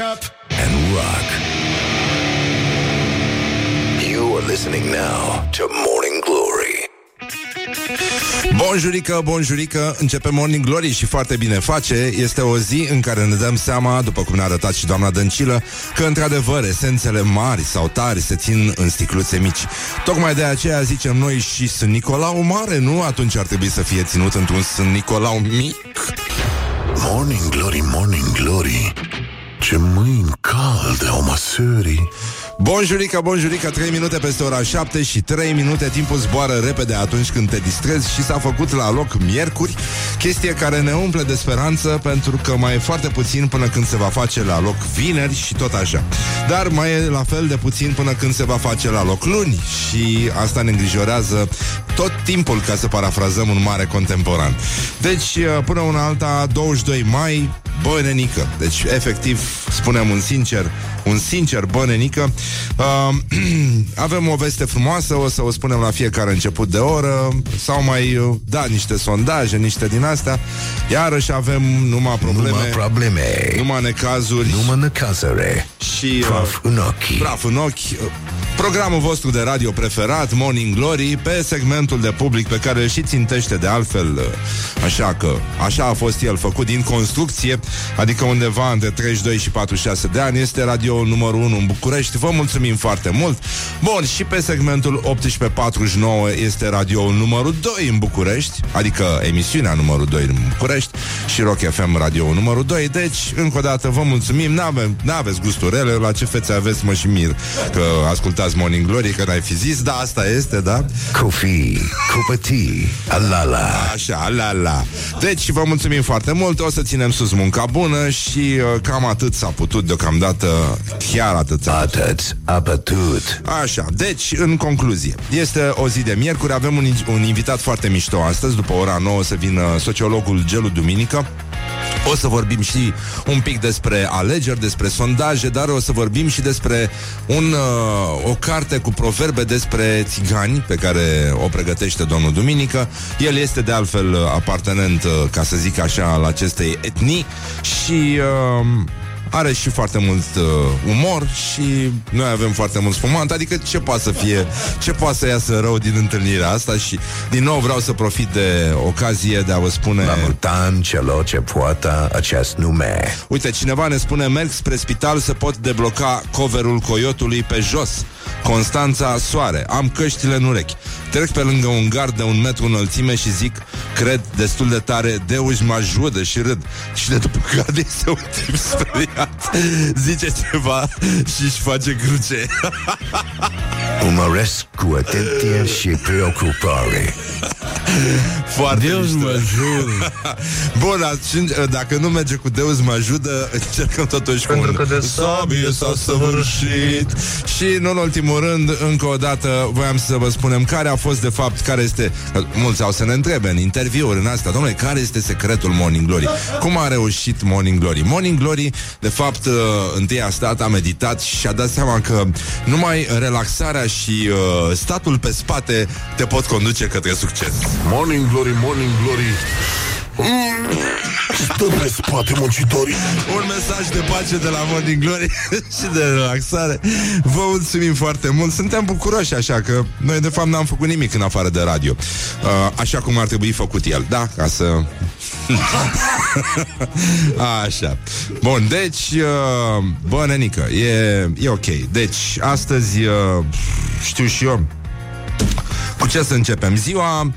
up and rock. You are listening now to Morning Glory. Bonjurică, bonjurică, începe Morning Glory și foarte bine face. Este o zi în care ne dăm seama, după cum ne-a arătat și doamna Dăncilă, că într-adevăr esențele mari sau tari se țin în sticluțe mici. Tocmai de aceea zicem noi și Sunt Nicolau Mare, nu? Atunci ar trebui să fie ținut într-un Sunt Nicolau mic. Morning Glory, Morning Glory. Ce mâini calde au măsării. Bonjurică, bonjurică, 3 minute peste ora 7 și 3 minute. Timpul zboară repede atunci când te distrezi Și s-a făcut la loc miercuri. Chestie care ne umple de speranță Pentru că mai e foarte puțin până când se va face la loc vineri și tot așa. Dar mai e la fel de puțin până când se va face la loc luni Și asta ne îngrijorează tot timpul Ca să parafrazăm un mare contemporan. Deci, până una alta, 22 mai Bănenică. Deci, efectiv, spunem un sincer Un sincer bănenică uh, Avem o veste frumoasă O să o spunem la fiecare început de oră Sau mai, uh, da, niște sondaje Niște din astea Iarăși avem numai probleme Numai probleme. Numai necazuri Numai necazare. Și uh, Praf în ochi. Praf în ochi Programul vostru de radio preferat Morning Glory Pe segmentul de public pe care îl și țintește de altfel uh, Așa că Așa a fost el făcut din construcție Adică undeva între 32 și 46 de ani Este radio numărul 1 în București. Vă mulțumim foarte mult. Bun, și pe segmentul 1849 Este radio numărul 2 în București Adică emisiunea numărul 2 în București Și Rock FM radio numărul 2 Deci, încă o dată vă mulțumim. N-ave, N-aveți gusturele, la ce fețe aveți mă și mir Că ascultați Morning Glory Că n-ai fi zis, da, asta este, da? Coffee, cupătii, alala. Așa, la la. Deci vă mulțumim foarte mult, o să ținem sus munca bună și uh, cam atât s-a putut deocamdată, chiar atât s-a putut. Atât a bătut. Așa, deci, în concluzie, este o zi de miercuri, avem un, un invitat foarte mișto astăzi, după ora 9 să vină sociologul Gelu Duminică, o să vorbim și un pic despre alegeri, despre sondaje, dar o să vorbim și despre un, uh, o carte cu proverbe despre țigani pe care o pregătește domnul Duminică. El este de altfel apartenent, uh, ca să zic așa, la acestei etnii și uh, are și foarte mult uh, umor și noi avem foarte mult spumant, adică ce poate să fie, ce poate să iasă rău din întâlnirea asta? Și din nou vreau să profit de ocazie de a vă spune... La mult an celor ce poată acest nume. Uite, cineva ne spune Merg spre spital să pot debloca coverul coiotului pe jos. Constanța Soare Am căștile în urechi Trec pe lângă un gard de un metru înălțime și zic Cred destul de tare Deus mă ajută și râd. Și de după gard este un tip speriat. Zice ceva și își face cruce. Umăresc cu atenție și preocupare. Foarte Deus mișto. mă ajută. Bun, atunci, dacă nu merge cu Deus mă ajută, încercăm totuși cu Pentru un că de sabie s-a săvârșit. Și, nu în ultimul rând, încă o dată, voiam să vă spunem care a fost, de fapt, care este... Mulți au să ne întrebe în interviuri, în astea, domnule, care este secretul Morning Glory? Cum a reușit Morning Glory? Morning Glory, de fapt, uh, întâi a stat, a meditat și a dat seama că numai relaxarea și uh, statul pe spate te pot conduce către succes. Morning Glory, Morning Glory. Stă pe spate muncitorii. Un mesaj de pace de la Morning Glory și de relaxare. Vă mulțumim foarte mult. Suntem bucuroși așa că noi de fapt n-am făcut nimic în afară de radio. Uh, așa cum ar trebui făcut el, da? Ca să... Așa. Bun, deci, uh, bă, nenică, e, e ok. Deci, astăzi, uh, știu și eu, cu ce să începem? Ziua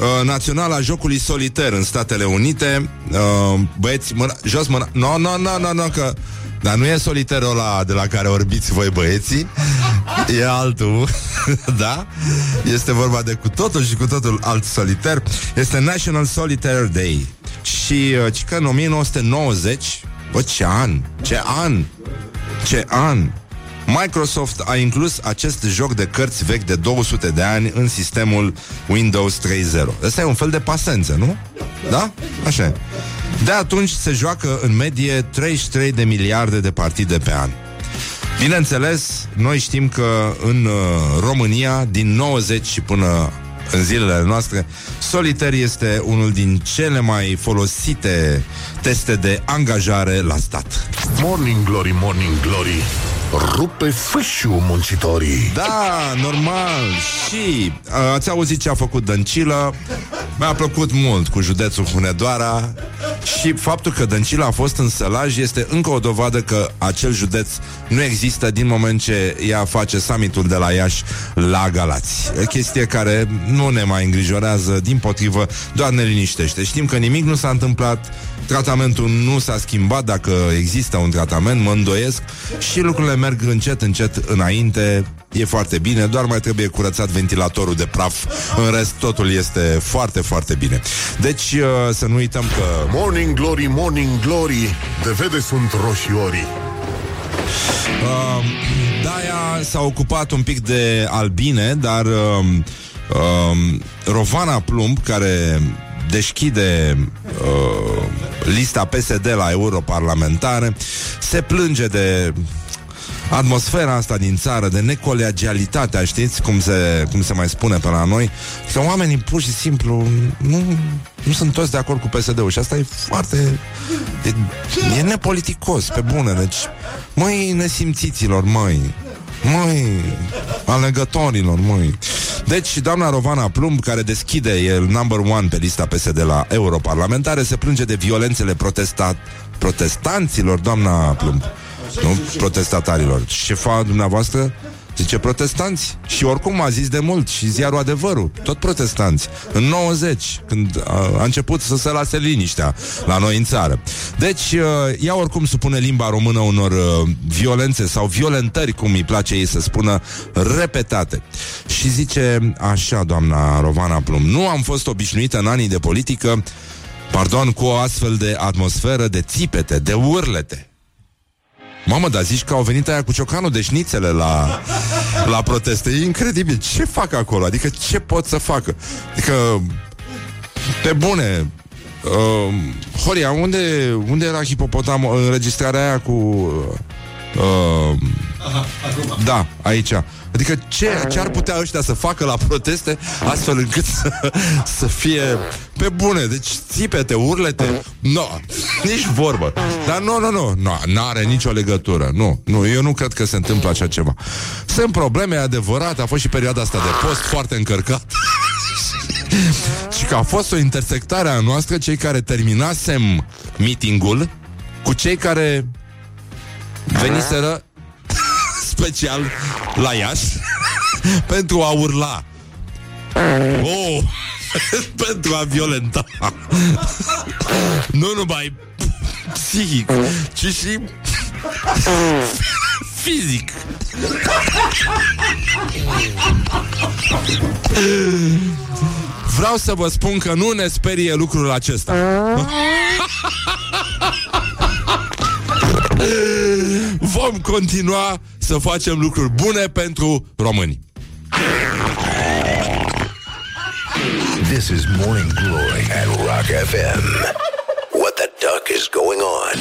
uh, națională a jocului soliter în Statele Unite. Uh, băieți, mâna, jos mâna. No, no, no, no, no, că... Dar nu e soliterul ăla de la care orbiți voi băieții E altul Da? Este vorba de cu totul și cu totul alt soliter Este National Solitaire Day Și uh, ci că în 1990 Bă, ce an! Ce an! Ce an! Microsoft a inclus acest joc de cărți vechi de 200 de ani în sistemul Windows 3.0. Ăsta e un fel de pasență, nu? Da? Așa e. De atunci se joacă în medie 33 de miliarde de partide pe an. Bineînțeles, noi știm că în uh, România, din 90 și până în zilele noastre, Solitaire este unul din cele mai folosite teste de angajare la stat. Morning Glory, Morning Glory Rupe fâșiu muncitorii. Da, normal. Și uh, ați auzit ce a făcut Dăncilă? Mi-a plăcut mult cu județul Hunedoara Și faptul că Dăncilă a fost în sălaj Este încă o dovadă că acel județ Nu există din moment ce ea face summitul de la Iași La Galați. Chestie care nu ne mai îngrijorează Din potrivă, doar ne liniștește. Știm că nimic nu s-a întâmplat Tratamentul nu s-a schimbat Dacă există un tratament, mă îndoiesc Și lucrurile merg încet, încet înainte E foarte bine, doar mai trebuie curățat ventilatorul de praf. În rest, totul este foarte, foarte bine. Deci, uh, să nu uităm că Morning Glory, Morning Glory De vede sunt roșiorii. Uh, Daia s-a ocupat un pic de albine Dar uh, uh, Rovana Plumb, care deschide uh, lista PSD la europarlamentare, se plânge de atmosfera asta din țară, de necolegialitatea, știți, cum se, cum se mai spune pe la noi, că oamenii pur și simplu nu, nu sunt toți de acord cu PSD-ul și asta e foarte... E, e nepoliticos, pe bune, deci, măi, nesimțiților, măi, Măi, alegătorilor, măi. Deci, doamna Rovana Plumb Care deschide, e number one pe lista PSD la europarlamentare Se plânge de violențele protestat protestanților, doamna Plumb nu? Protestatarilor. Ce fa dumneavoastră? Zice protestanți Și oricum a zis de mult Și ziarul adevărul Tot protestanți În 90 Când a, a început să se lase liniștea La noi în țară Deci ea oricum supune limba română Unor uh, violențe Sau violentări Cum îi place ei să spună Repetate Și zice așa doamna Rovana Plum Nu am fost obișnuită în anii de politică Pardon, cu o astfel de atmosferă de țipete, de urlete Mamă, dar zici că au venit aia cu ciocanul de șnițele la, la proteste. E incredibil. Ce fac acolo? Adică ce pot să facă? Adică, pe bune, uh, Horia, unde, unde era hipopotam înregistrarea aia cu... Uh, Aha, da, aici. Adică ce, ce ar putea ăștia să facă la proteste astfel încât să, să fie pe bune? Deci țipete, urlete, nu, no, nici vorbă. Dar nu, nu, nu, nu, are nicio legătură. Nu, nu, eu nu cred că se întâmplă așa ceva. Sunt probleme adevărate, a fost și perioada asta de post foarte încărcat. și că a fost o intersectare a noastră, cei care terminasem meetingul cu cei care veniseră special la Iași pentru a urla. Oh, pentru a violenta. nu numai psihic, ci și fizic. Vreau să vă spun că nu ne sperie lucrul acesta. Vom continua să facem lucruri bune pentru români. This is Morning Glory at Rock FM. What the duck is going on?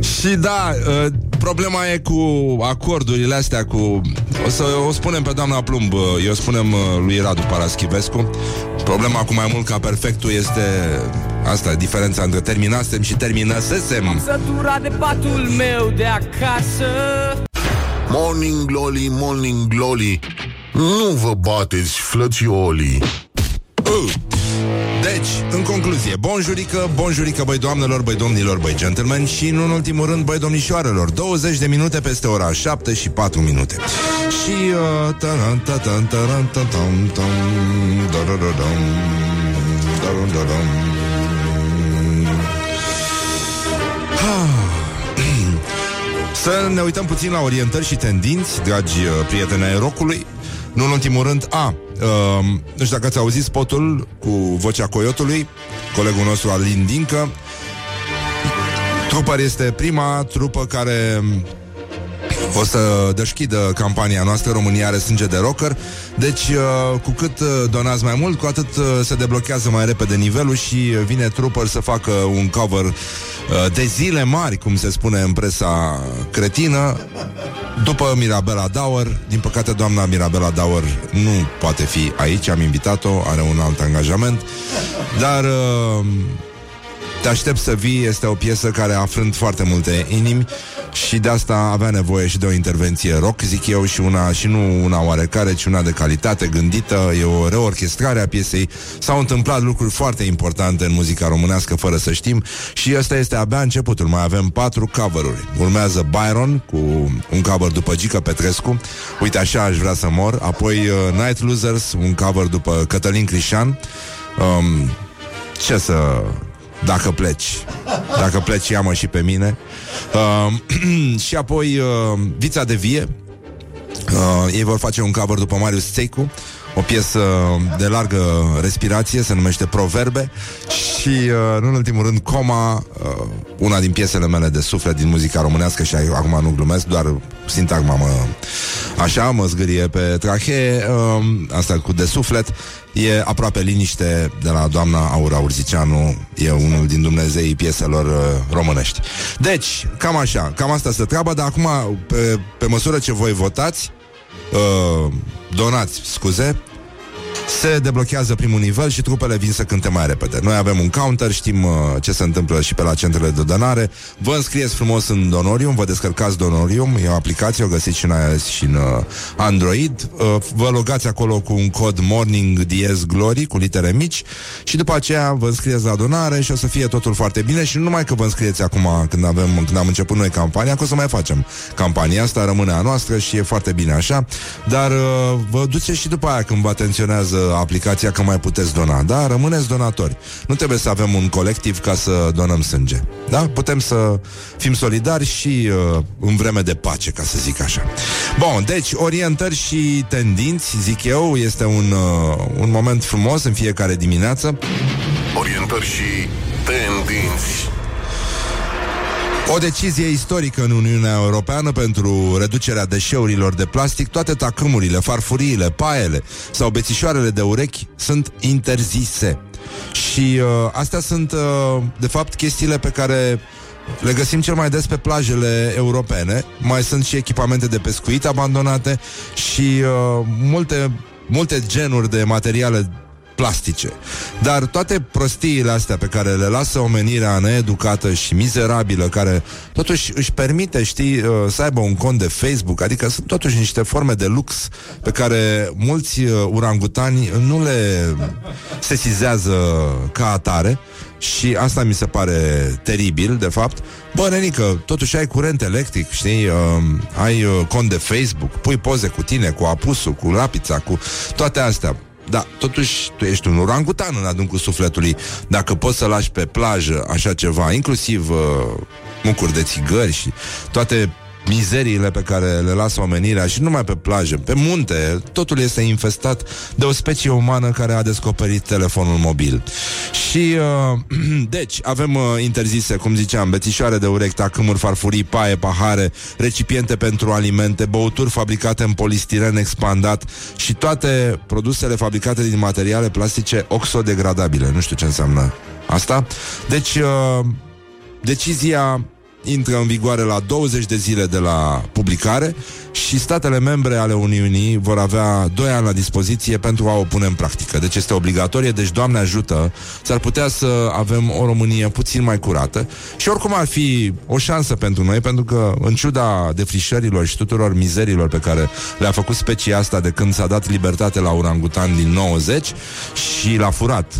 și da, uh, problema e cu acordurile astea cu... O să o spunem pe doamna Plumb, uh, eu spunem uh, lui Radu Paraschivescu. Problema cu mai mult ca perfectul este asta, diferența între terminasem și terminăsesem. Am săturat de patul meu de acasă. Morning Glory, Morning Glory, nu vă bateți, flățiolii. Uh. Deci, în concluzie, bonjurică, bonjurică, băi doamnelor, băi domnilor, băi gentlemen și, în ultimul rând, băi domnișoarelor, 20 de minute peste ora 7 și 4 minute. Și... Să ne uităm puțin la orientări și tendinți, dragi uh, prieteni ai rocului. Nu în ultimul rând, a, uh, nu știu dacă ați auzit spotul cu vocea coiotului, colegul nostru Alin Dincă. Trooper este prima trupă care o să deschidă campania noastră România are sânge de rocker Deci uh, cu cât uh, donați mai mult Cu atât uh, se deblochează mai repede nivelul Și vine Trooper să facă un cover de zile mari Cum se spune în presa cretină După Mirabela Dauer Din păcate doamna Mirabela Dauer Nu poate fi aici, am invitat-o Are un alt angajament Dar Te aștept să vii este o piesă care a frânt foarte multe inimi și de asta avea nevoie și de o intervenție rock, zic eu, și una și nu una oarecare, ci una de calitate gândită, e o reorchestrare a piesei. S-au întâmplat lucruri foarte importante în muzica românească fără să știm și ăsta este abia începutul. Mai avem patru cover-uri. Urmează Byron cu un cover după Gica Petrescu, Uite așa aș vrea să mor, apoi uh, Night Losers, un cover după Cătălin Crișan. Um, ce să dacă pleci. Dacă pleci, ia-mă și pe mine. Uh, și apoi uh, Vița de Vie. Uh, ei vor face un cover după Marius Țeicu o piesă de largă respirație, se numește Proverbe și, uh, nu în ultimul rând, Coma, uh, una din piesele mele de suflet din muzica românească și acum nu glumesc, doar sintagma mă, așa, mă zgârie pe trahe, uh, asta cu de suflet, e aproape liniște de la doamna Aura Urzicianu, e unul din Dumnezeii pieselor uh, românești. Deci, cam așa, cam asta se treabă, dar acum, pe, pe măsură ce voi votați, uh, donați, scuze, se deblochează primul nivel și trupele vin să cânte mai repede. Noi avem un counter, știm uh, ce se întâmplă și pe la centrele de donare. Vă înscrieți frumos în Donorium, vă descărcați Donorium, e o aplicație, o găsiți și în iOS și în uh, Android. Uh, vă logați acolo cu un cod Morning Diez Glory cu litere mici și după aceea vă înscrieți la donare și o să fie totul foarte bine și nu numai că vă înscrieți acum când, avem, când am început noi campania, că o să mai facem campania asta, rămâne a noastră și e foarte bine așa, dar uh, vă duceți și după aia când vă atenționează aplicația că mai puteți dona. Da, rămâneți donatori. Nu trebuie să avem un colectiv ca să donăm sânge. Da? Putem să fim solidari și uh, în vreme de pace, ca să zic așa. Bun, deci orientări și tendinți, zic eu, este un, uh, un moment frumos în fiecare dimineață. Orientări și tendinți. O decizie istorică în Uniunea Europeană pentru reducerea deșeurilor de plastic, toate tacâmurile, farfuriile, paiele sau bețișoarele de urechi sunt interzise. Și uh, astea sunt, uh, de fapt, chestiile pe care le găsim cel mai des pe plajele europene. Mai sunt și echipamente de pescuit abandonate și uh, multe, multe genuri de materiale plastice. Dar toate prostiile astea pe care le lasă omenirea needucată și mizerabilă, care totuși își permite, știi, uh, să aibă un cont de Facebook, adică sunt totuși niște forme de lux pe care mulți uh, urangutani nu le sesizează ca atare, și asta mi se pare teribil, de fapt. Bă, nenică, totuși ai curent electric, știi? Uh, ai uh, cont de Facebook, pui poze cu tine, cu apusul, cu lapița, cu toate astea. Da, totuși tu ești un orangutan în adâncul sufletului. Dacă poți să lași pe plajă așa ceva Inclusiv uh, mucuri de țigări și toate mizeriile pe care le lasă omenirea și numai pe plajă, pe munte, totul este infestat de o specie umană care a descoperit telefonul mobil. Și, uh, deci, avem uh, interzise, cum ziceam, bețișoare de urechi, tacâmuri, farfurii, paie, pahare, recipiente pentru alimente, băuturi fabricate în polistiren expandat și toate produsele fabricate din materiale plastice oxodegradabile. Nu știu ce înseamnă asta. Deci, uh, decizia intră în vigoare la 20 de zile de la publicare și statele membre ale Uniunii vor avea 2 ani la dispoziție pentru a o pune în practică. Deci este obligatorie, deci Doamne ajută, s-ar putea să avem o Românie puțin mai curată și oricum ar fi o șansă pentru noi, pentru că în ciuda defrișărilor și tuturor mizerilor pe care le-a făcut specia asta de când s-a dat libertate la urangutan din 90 și l-a furat,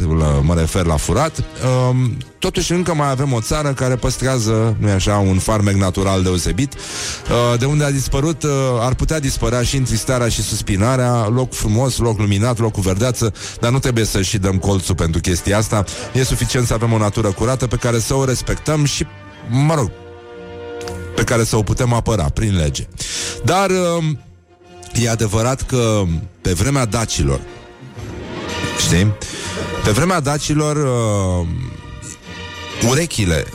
mă refer la furat, um, totuși încă mai avem o țară care păstrează, nu așa, un farmec natural deosebit, uh, de unde a dispărut uh, ar putea dispărea și întristarea și suspinarea, loc frumos, loc luminat, loc cu verdeață, dar nu trebuie să și dăm colțul pentru chestia asta. E suficient să avem o natură curată pe care să o respectăm și, mă rog, pe care să o putem apăra prin lege. Dar um, e adevărat că pe vremea dacilor, știi? Pe vremea dacilor, uh, urechile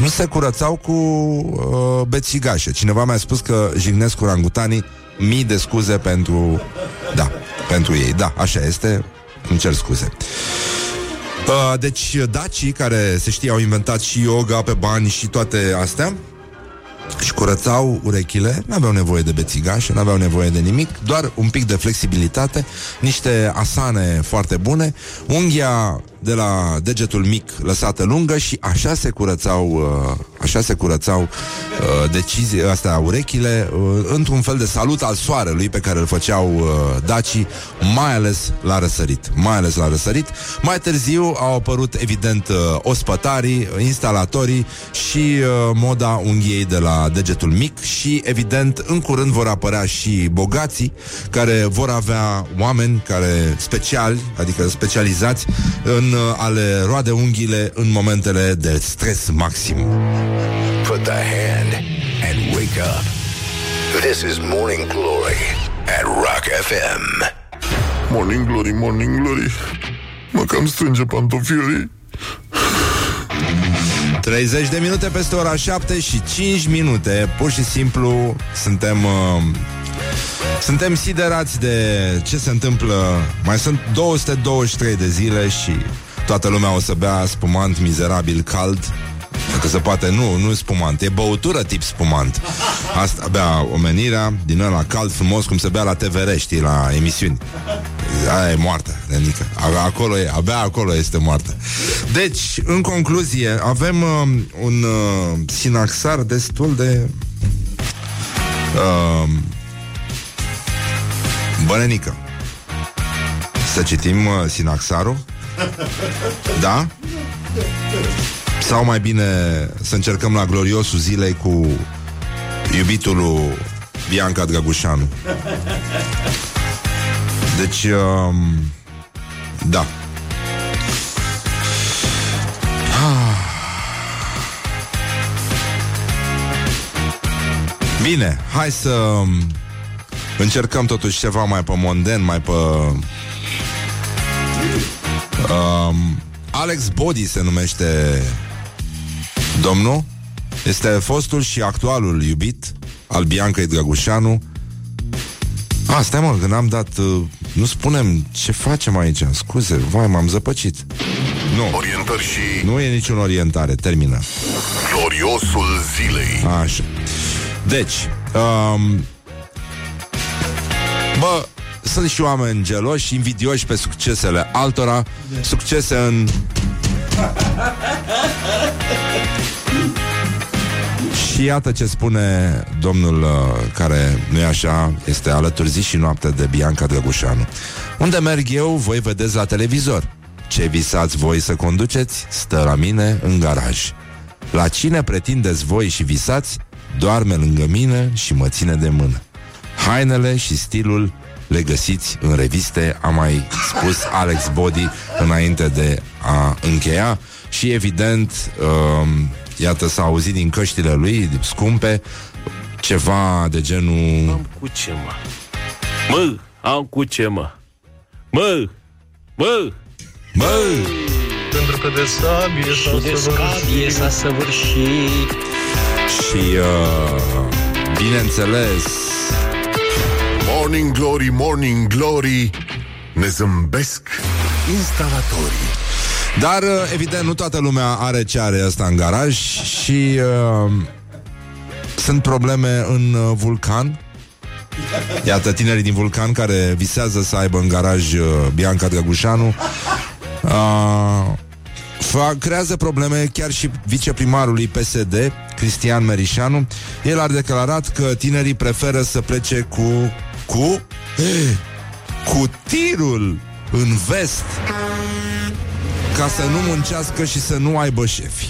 nu se curățau cu uh, bețigașe. Cineva mi-a spus că jignesc cu rangutanii mii de scuze pentru... Da, pentru ei. Da, așa este. Îmi cer scuze. Uh, deci, dacii care, se știe, au inventat și yoga pe bani și toate astea, și curățau urechile, nu aveau nevoie de bețigașe, nu aveau nevoie de nimic, doar un pic de flexibilitate, niște asane foarte bune, unghia de la degetul mic lăsată lungă și așa se curățau, uh, așa se curățau uh, decizii astea urechile uh, într-un fel de salut al soarelui pe care îl făceau uh, dacii, mai ales la răsărit, mai ales la răsărit. Mai târziu au apărut evident uh, ospătarii, instalatorii și uh, moda unghiei de la degetul mic și evident în curând vor apărea și bogații care vor avea oameni care speciali, adică specializați în uh, ale roade unghiile în momentele de stres maxim. Put the hand and wake up. This is Morning Glory at Rock FM. Morning glory, morning glory Mă cam strânge pantofiorii 30 de minute peste ora 7 și 5 minute Pur și simplu suntem uh, Suntem siderați de ce se întâmplă. Mai sunt 223 de zile și Toată lumea o să bea spumant mizerabil cald. Dacă se poate, nu, nu spumant. E băutură tip spumant. Asta bea omenirea din ăla cald frumos Cum se bea la TVR, știi, la emisiuni. Aia e moartă, Renica Acolo e, abia acolo este moartă Deci, în concluzie Avem uh, un uh, sinaxar destul de uh, Bănenică Să citim uh, sinaxarul Da? Sau mai bine să încercăm la gloriosul zilei cu iubitul lui Bianca Drăgușanu. Deci, um, da. Ah. Bine, hai să um, încercăm totuși ceva mai pe monden, mai pe... Um, Alex Body se numește domnul. Este fostul și actualul iubit al Biancăi Drăgușanu. A, stai mă, când am dat... Uh, nu spunem ce facem aici. Scuze, vai, m-am zăpăcit. Nu, Orientări și nu e niciun orientare. Termină. gloriosul zilei Așa. Deci, um, bă, sunt și oameni geloși, invidioși pe succesele altora, succese în... Și iată ce spune domnul uh, care, nu e așa, este alături zi și noapte de Bianca Drăgușanu. Unde merg eu, voi vedeți la televizor. Ce visați voi să conduceți, stă la mine în garaj. La cine pretindeți voi și visați, doarme lângă mine și mă ține de mână. Hainele și stilul le găsiți în reviste, a mai spus Alex Body înainte de a încheia. Și evident, um, iată s-a auzit din căștile lui scumpe ceva de genul Am cu ce, mă? Mă, am cu ce, mă? Mă, mă, Bă, Pentru că de sabie Și de scabie s-a săvârșit. Și uh, bineînțeles Morning glory, morning glory Ne zâmbesc instalatorii Dar, uh, evident, nu toată lumea are ce are asta în garaj și uh, sunt probleme în uh, vulcan. Iată, tinerii din vulcan care visează să aibă în garaj uh, Bianca Drăgușanu. Uh, fa- creează probleme chiar și viceprimarului PSD, Cristian Merișanu. El a declarat că tinerii preferă să plece cu... cu... cu tirul în vest ca să nu muncească și să nu aibă șefi.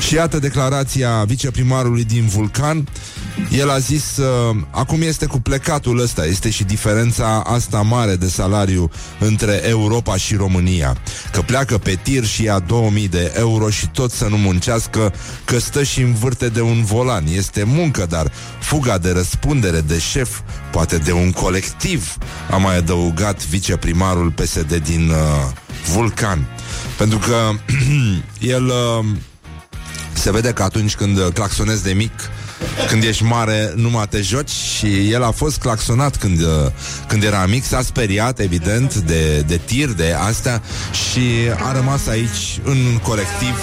Și iată declarația viceprimarului din Vulcan. El a zis, uh, acum este cu plecatul ăsta, este și diferența asta mare de salariu între Europa și România. Că pleacă pe tir și ia 2000 de euro și tot să nu muncească, că stă și învârte de un volan. Este muncă, dar fuga de răspundere de șef, poate de un colectiv, a mai adăugat viceprimarul PSD din uh, Vulcan. Pentru că el uh, se vede că atunci când uh, claxonezi de mic, când ești mare, numai te joci și el a fost claxonat când, uh, când era mic, s-a speriat, evident, de, de tir, de astea și a rămas aici în colectiv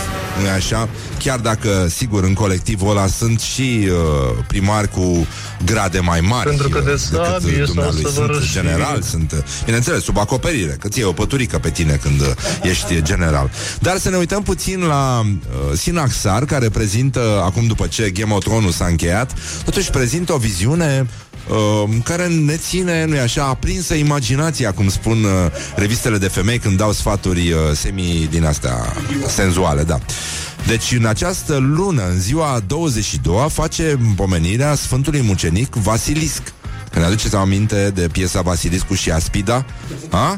nu așa? Chiar dacă, sigur, în colectivul ăla sunt și uh, primari cu grade mai mari Pentru că de uh, decât sabie s-a dumnealui. Sunt săvârșit. general, sunt, uh, bineînțeles, sub acoperire, că ți e o păturică pe tine când uh, ești general. Dar să ne uităm puțin la uh, Sinaxar, care prezintă, acum după ce Game of Thrones s-a încheiat, totuși prezintă o viziune uh, care ne ține, nu-i așa, aprinsă imaginația, cum spun uh, revistele de femei când dau sfaturi uh, semi din astea senzuale, da. Deci în această lună, în ziua 22 face pomenirea Sfântului Mucenic Vasilisc. Când aduceți aminte de piesa Vasiliscu și Aspida? Ha?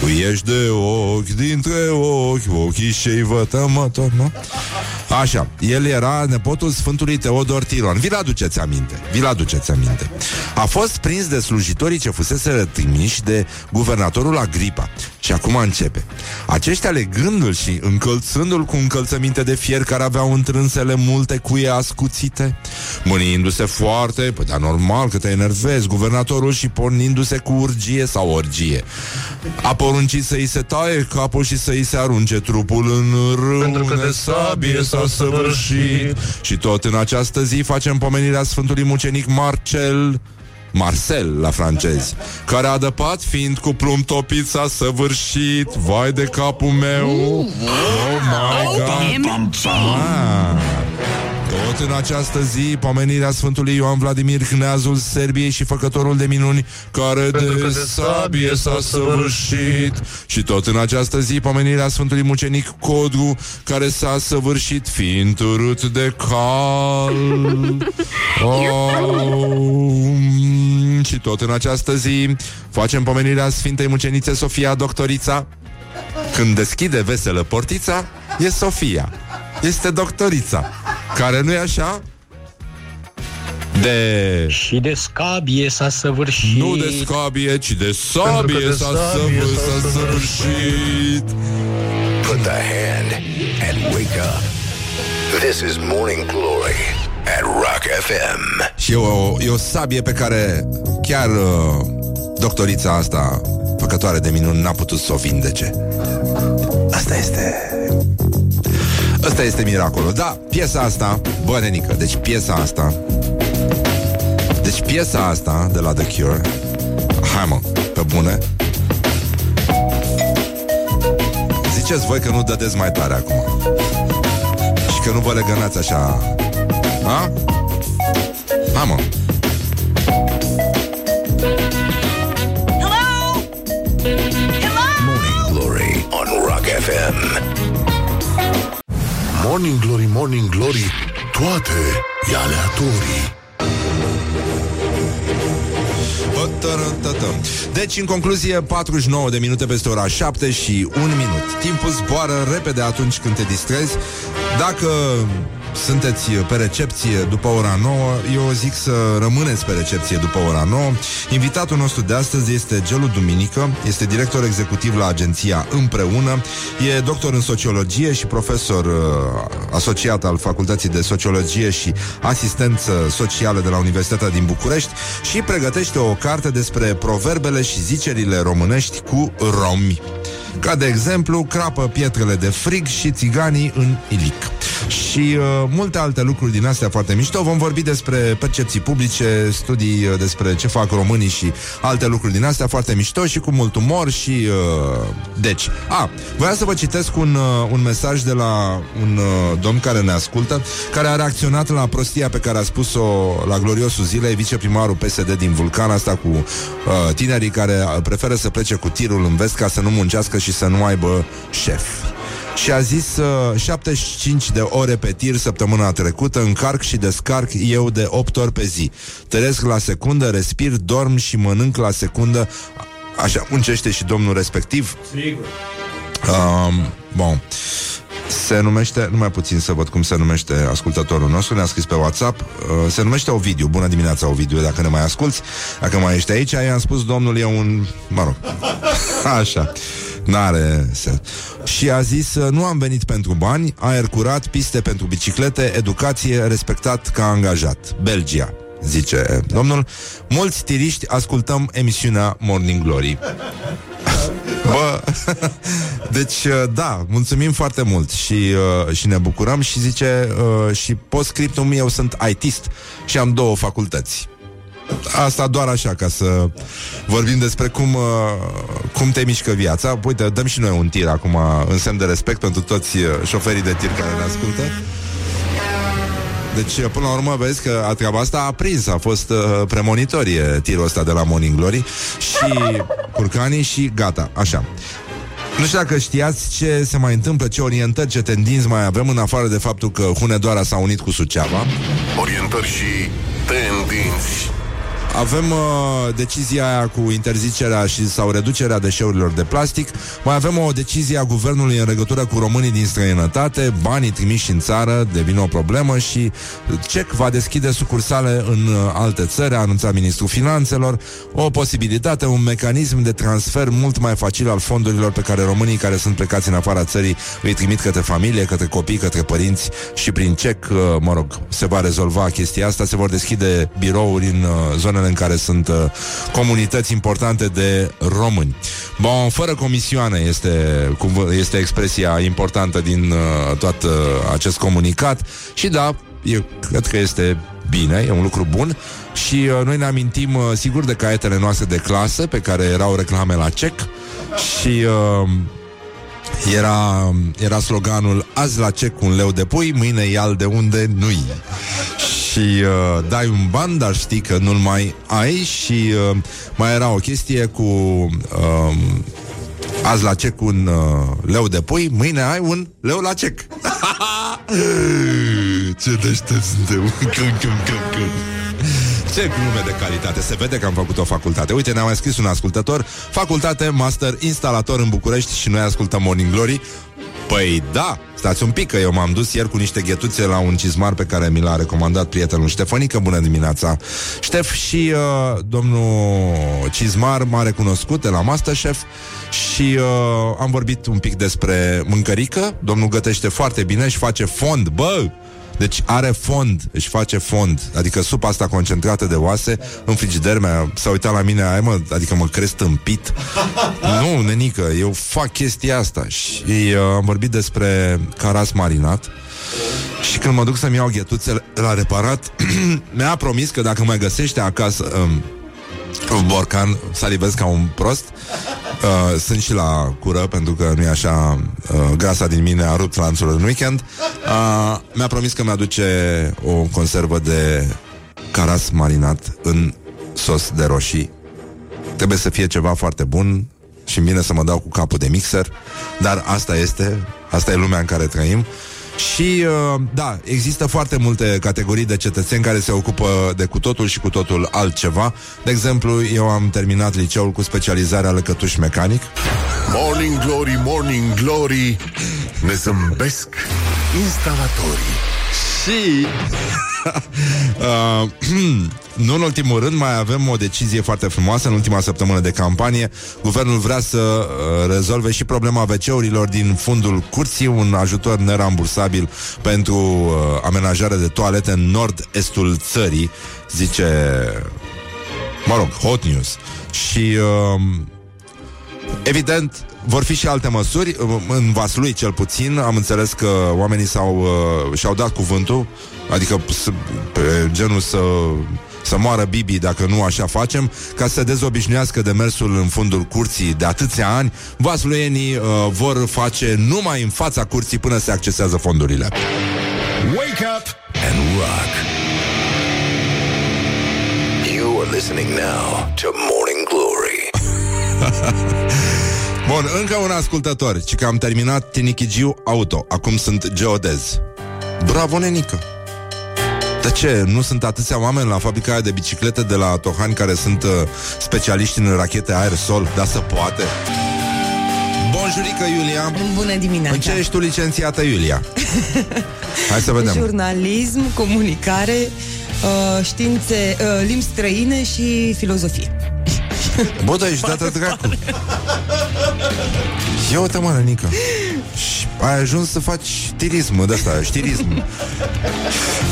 Tu ești de ochi dintre ochi, ochii și vătămător, nu? Așa, el era nepotul Sfântului Teodor Tiron. Vi-l aduceți aminte, vi-l aduceți aminte. A fost prins de slujitorii ce fusese trimiși de guvernatorul Agripa. Și acum începe. Aceștia legându-l și încălțându-l cu încălțăminte de fier care aveau întrânsele multe cuie ascuțite, mâniindu-se foarte, păi dar normal că te enervezi, guvernatorul și pornindu-se cu urgie sau orgie. A poruncit să-i se taie capul și să-i se arunce trupul în râu Pentru că de sabie s-a săvârșit. Și tot în această zi facem pomenirea Sfântului Mucenic Marcel Marcel la francezi Care a adăpat fiind cu plumb topit S-a săvârșit Vai de capul meu Oh my god Ah. Tot în această zi, pomenirea Sfântului Ioan Vladimir Cneazul Serbiei și făcătorul de minuni, care Pentru de, că de sabie s-a săvârșit. Și tot în această zi, pomenirea Sfântului Mucenic Codru, care s-a săvârșit fiind turut de cal. Oh, și tot în această zi, facem pomenirea Sfintei Mucenițe Sofia Doctorița, când deschide veselă portița, e Sofia. Este doctorița. Care nu e așa? De... Și de scabie s-a săvârșit Nu de scabie, ci de sabie Pentru că de s-a, sabie săvâr, s-a s-a săvârșit. Put the hand and wake up. This is Morning Glory at Rock FM. Și e o, e o sabie pe care chiar uh, doctorița asta, făcătoare de minuni, n-a putut să o vindece. Asta este... Asta este miracolul. Da, piesa asta, bă, nenică, deci piesa asta... Deci piesa asta de la The Cure Hai mă, pe bune Ziceți voi că nu dădeți mai tare acum Și că nu vă legănați așa Ha? Hai mă Morning Glory on Rock FM. Morning Glory, Morning Glory Toate e aleatorii Tărătătă. Deci, în concluzie, 49 de minute peste ora 7 și 1 minut. Timpul zboară repede atunci când te distrezi. Dacă sunteți pe recepție după ora 9, eu zic să rămâneți pe recepție după ora 9. Invitatul nostru de astăzi este Gelu Duminică, este director executiv la agenția Împreună, e doctor în sociologie și profesor uh, asociat al Facultății de Sociologie și Asistență Socială de la Universitatea din București și pregătește o carte despre proverbele și zicerile românești cu romi. Ca de exemplu, crapă pietrele de frig și țiganii în ilic. Și uh, multe alte lucruri din astea foarte mișto. Vom vorbi despre percepții publice, studii uh, despre ce fac românii și alte lucruri din astea foarte mișto și cu mult umor și... Uh, deci, a, voiam să vă citesc un, uh, un mesaj de la un uh, domn care ne ascultă, care a reacționat la prostia pe care a spus-o la gloriosul zilei viceprimarul PSD din Vulcan, asta cu uh, tinerii care uh, preferă să plece cu tirul în vest ca să nu muncească și să nu aibă șef. Și a zis uh, 75 de ore pe tir săptămâna trecută, încarc și descarc eu de 8 ori pe zi. Trăiesc la secundă, respir, dorm și mănânc la secundă. Așa muncește și domnul respectiv. Sigur. Um, bun. Se numește, numai puțin să văd cum se numește ascultătorul nostru, ne-a scris pe WhatsApp, uh, se numește Ovidiu. Bună dimineața, Ovidiu, dacă ne mai asculti, dacă mai ești aici, i-am spus domnul e un, mă rog, așa. N-are sens. Și a zis, nu am venit pentru bani, aer curat, piste pentru biciclete, educație, respectat ca angajat. Belgia, zice domnul. Mulți tiriști ascultăm emisiunea Morning Glory. Bă, deci, uh, da, mulțumim foarte mult și, uh, și ne bucurăm și zice uh, și postscriptum eu sunt ITist și am două facultăți. Asta doar așa, ca să vorbim despre cum, uh, cum te mișcă viața. Uite, dăm și noi un tir acum în semn de respect pentru toți uh, șoferii de tir care ne ascultă. Deci, până la urmă, vezi că treaba asta a prins, a fost uh, premonitorie tirul ăsta de la Morning Glory și curcanii și gata, așa. Nu știu dacă știați ce se mai întâmplă, ce orientări, ce tendinți mai avem, în afară de faptul că Hunedoara s-a unit cu Suceava. Orientări și tendinți. Avem uh, decizia aia cu interzicerea și sau reducerea deșeurilor de plastic. Mai avem o decizie a guvernului în legătură cu românii din străinătate. Banii trimiși în țară devin o problemă și CEC va deschide sucursale în uh, alte țări, a anunțat ministrul finanțelor. O posibilitate, un mecanism de transfer mult mai facil al fondurilor pe care românii care sunt plecați în afara țării îi trimit către familie, către copii, către părinți și prin CEC, uh, mă rog, se va rezolva chestia asta, se vor deschide birouri în uh, zonele în care sunt uh, comunități importante de români. Bun, fără comisioane este, cum, este expresia importantă din uh, tot uh, acest comunicat. Și da, eu cred că este bine, e un lucru bun. Și uh, noi ne amintim uh, sigur de caietele noastre de clasă pe care erau reclame la CEC și uh, era, era sloganul Azi la cec un leu de pui, mâine ial de unde nu-i. Și uh, dai un ban, dar știi că nu-l mai ai Și uh, mai era o chestie cu uh, Azi la cec un uh, leu de pui, mâine ai un leu la cec. Ce deștept suntem ce glume de calitate Se vede că am făcut o facultate Uite, ne-a mai scris un ascultător Facultate, master, instalator în București Și noi ascultăm Morning Glory Păi da, stați un pic că eu m-am dus ieri cu niște ghetuțe la un cizmar pe care mi l-a recomandat prietenul Ștefănică. Bună dimineața, Ștef și uh, domnul Cizmar m-a recunoscut de la Masterchef și uh, am vorbit un pic despre mâncărică. Domnul gătește foarte bine și face fond, bă! Deci are fond, își face fond. Adică supa asta concentrată de oase În frigider mi-a, s-a uitat la mine ai, mă, Adică mă cresc tâmpit. Nu, nenică, eu fac chestia asta. Și uh, am vorbit despre caras marinat. Și când mă duc să-mi iau ghetuțele la reparat. Mi-a promis că dacă mai găsește acasă um, un borcan, salivez ca un prost. Uh, Sunt și la cură Pentru că nu e așa uh, Grasa din mine a rupt lanțul în weekend. Uh, Mi-a promis că mi-aduce O conservă de Caras marinat în sos de roșii. Trebuie să fie ceva foarte bun Și bine să mă dau cu capul de mixer Dar asta este Asta e lumea în care trăim și, uh, da, există foarte multe categorii de cetățeni care se ocupă de cu totul și cu totul altceva. De exemplu, eu am terminat liceul cu specializarea lăcătuș mecanic. Morning Glory, Morning Glory Ne zâmbesc instalatorii Și uh, nu în ultimul rând mai avem o decizie foarte frumoasă în ultima săptămână de campanie. Guvernul vrea să uh, rezolve și problema WC-urilor din fundul curții, un ajutor nerambursabil pentru uh, amenajare de toalete în nord-estul țării, zice mă rog, hot news. Și uh, Evident, vor fi și alte măsuri În Vaslui cel puțin Am înțeles că oamenii s-au, uh, și-au dat cuvântul Adică s- pe genul să să moară Bibi dacă nu așa facem, ca să se dezobișnuiască de mersul în fundul curții de atâția ani, vasluienii uh, vor face numai în fața curții până se accesează fondurile. Wake up and rock. You are listening now to Morning Glory. Bun, încă un ascultător, ci că am terminat Tinichigiu Auto, acum sunt geodez. Bravo, nenică! De ce? Nu sunt atâția oameni la fabrica aia de biciclete de la Tohani care sunt uh, specialiști în rachete aer-sol? Dar să poate! Bonjurică, Iulia! Bună dimineața! În ce ești tu licențiată, Iulia? Hai să vedem. Jurnalism, comunicare, uh, științe, uh, limbi străine și filozofie. Bă, da, ești dată dracu. Ia uite, mă, Nica. Și ai ajuns să faci știrism de asta, știrism.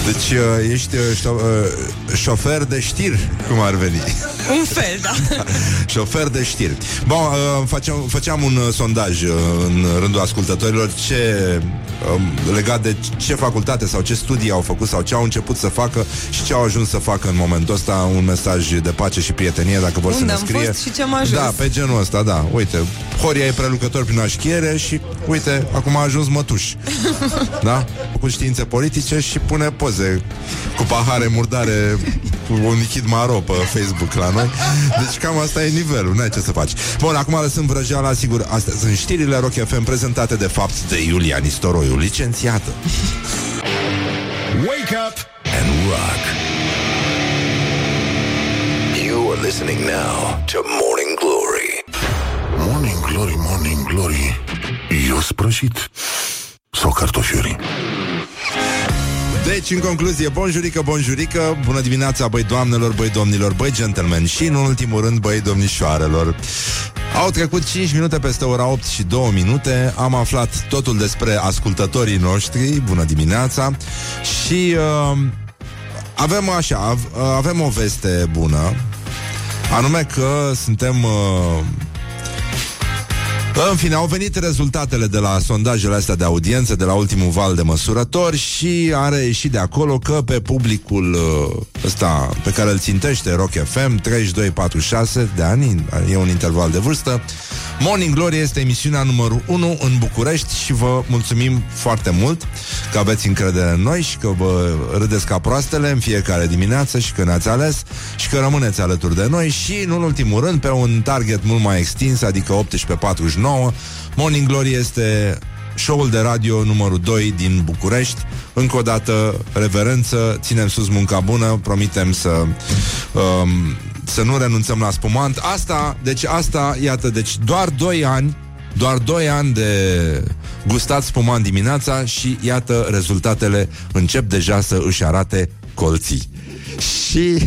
Deci uh, ești uh, șo- uh, șofer de știri, cum ar veni. Un fel, da. șofer de știri. Bun, uh, făceam, făceam un uh, sondaj uh, în rândul ascultătorilor ce uh, legat de ce facultate sau ce studii au făcut sau ce au început să facă și ce au ajuns să facă în momentul ăsta un mesaj de pace și prietenie dacă vor Unde să ne am scrie. fost și ce am ajuns. Da, pe genul ăsta, da. Uite, Horia e prelucător prin așchiere și uite, acum a ajuns mătuș. da? Cu științe politice și pune poze cu pahare murdare cu un lichid maro pe Facebook la noi. Deci cam asta e nivelul, n-ai ce să faci. Bun, acum lăsăm vrăjeala, sigur, astea sunt știrile Rock FM prezentate de fapt de Iulia Nistoroiu, licențiată. Wake up and rock. You are listening now to Morning Glory. Morning glory, morning glory Eu sprășit Sau cartofiuri Deci, în concluzie, bonjurică, bonjurică, bună dimineața, băi doamnelor, băi domnilor, băi gentlemen și, în ultimul rând, băi domnișoarelor. Au trecut 5 minute peste ora 8 și 2 minute, am aflat totul despre ascultătorii noștri, bună dimineața, și uh, avem așa, av- avem o veste bună, anume că suntem... Uh, în fine, au venit rezultatele de la sondajele astea de audiență, de la ultimul val de măsurători și a reieșit de acolo că pe publicul uh, ăsta pe care îl țintește Rock FM, 32-46 de ani, e un interval de vârstă, Morning Glory este emisiunea numărul 1 în București și vă mulțumim foarte mult că aveți încredere în noi și că vă râdeți ca proastele în fiecare dimineață și că ne-ați ales și că rămâneți alături de noi și, în ultimul rând, pe un target mult mai extins, adică 18.49, Morning Glory este show-ul de radio numărul 2 din București. Încă o dată, reverență, ținem sus munca bună, promitem să um, să nu renunțăm la spumant. Asta, deci asta, iată, deci doar 2 ani doar 2 ani de gustat spumant dimineața și iată rezultatele încep deja să își arate colții. Și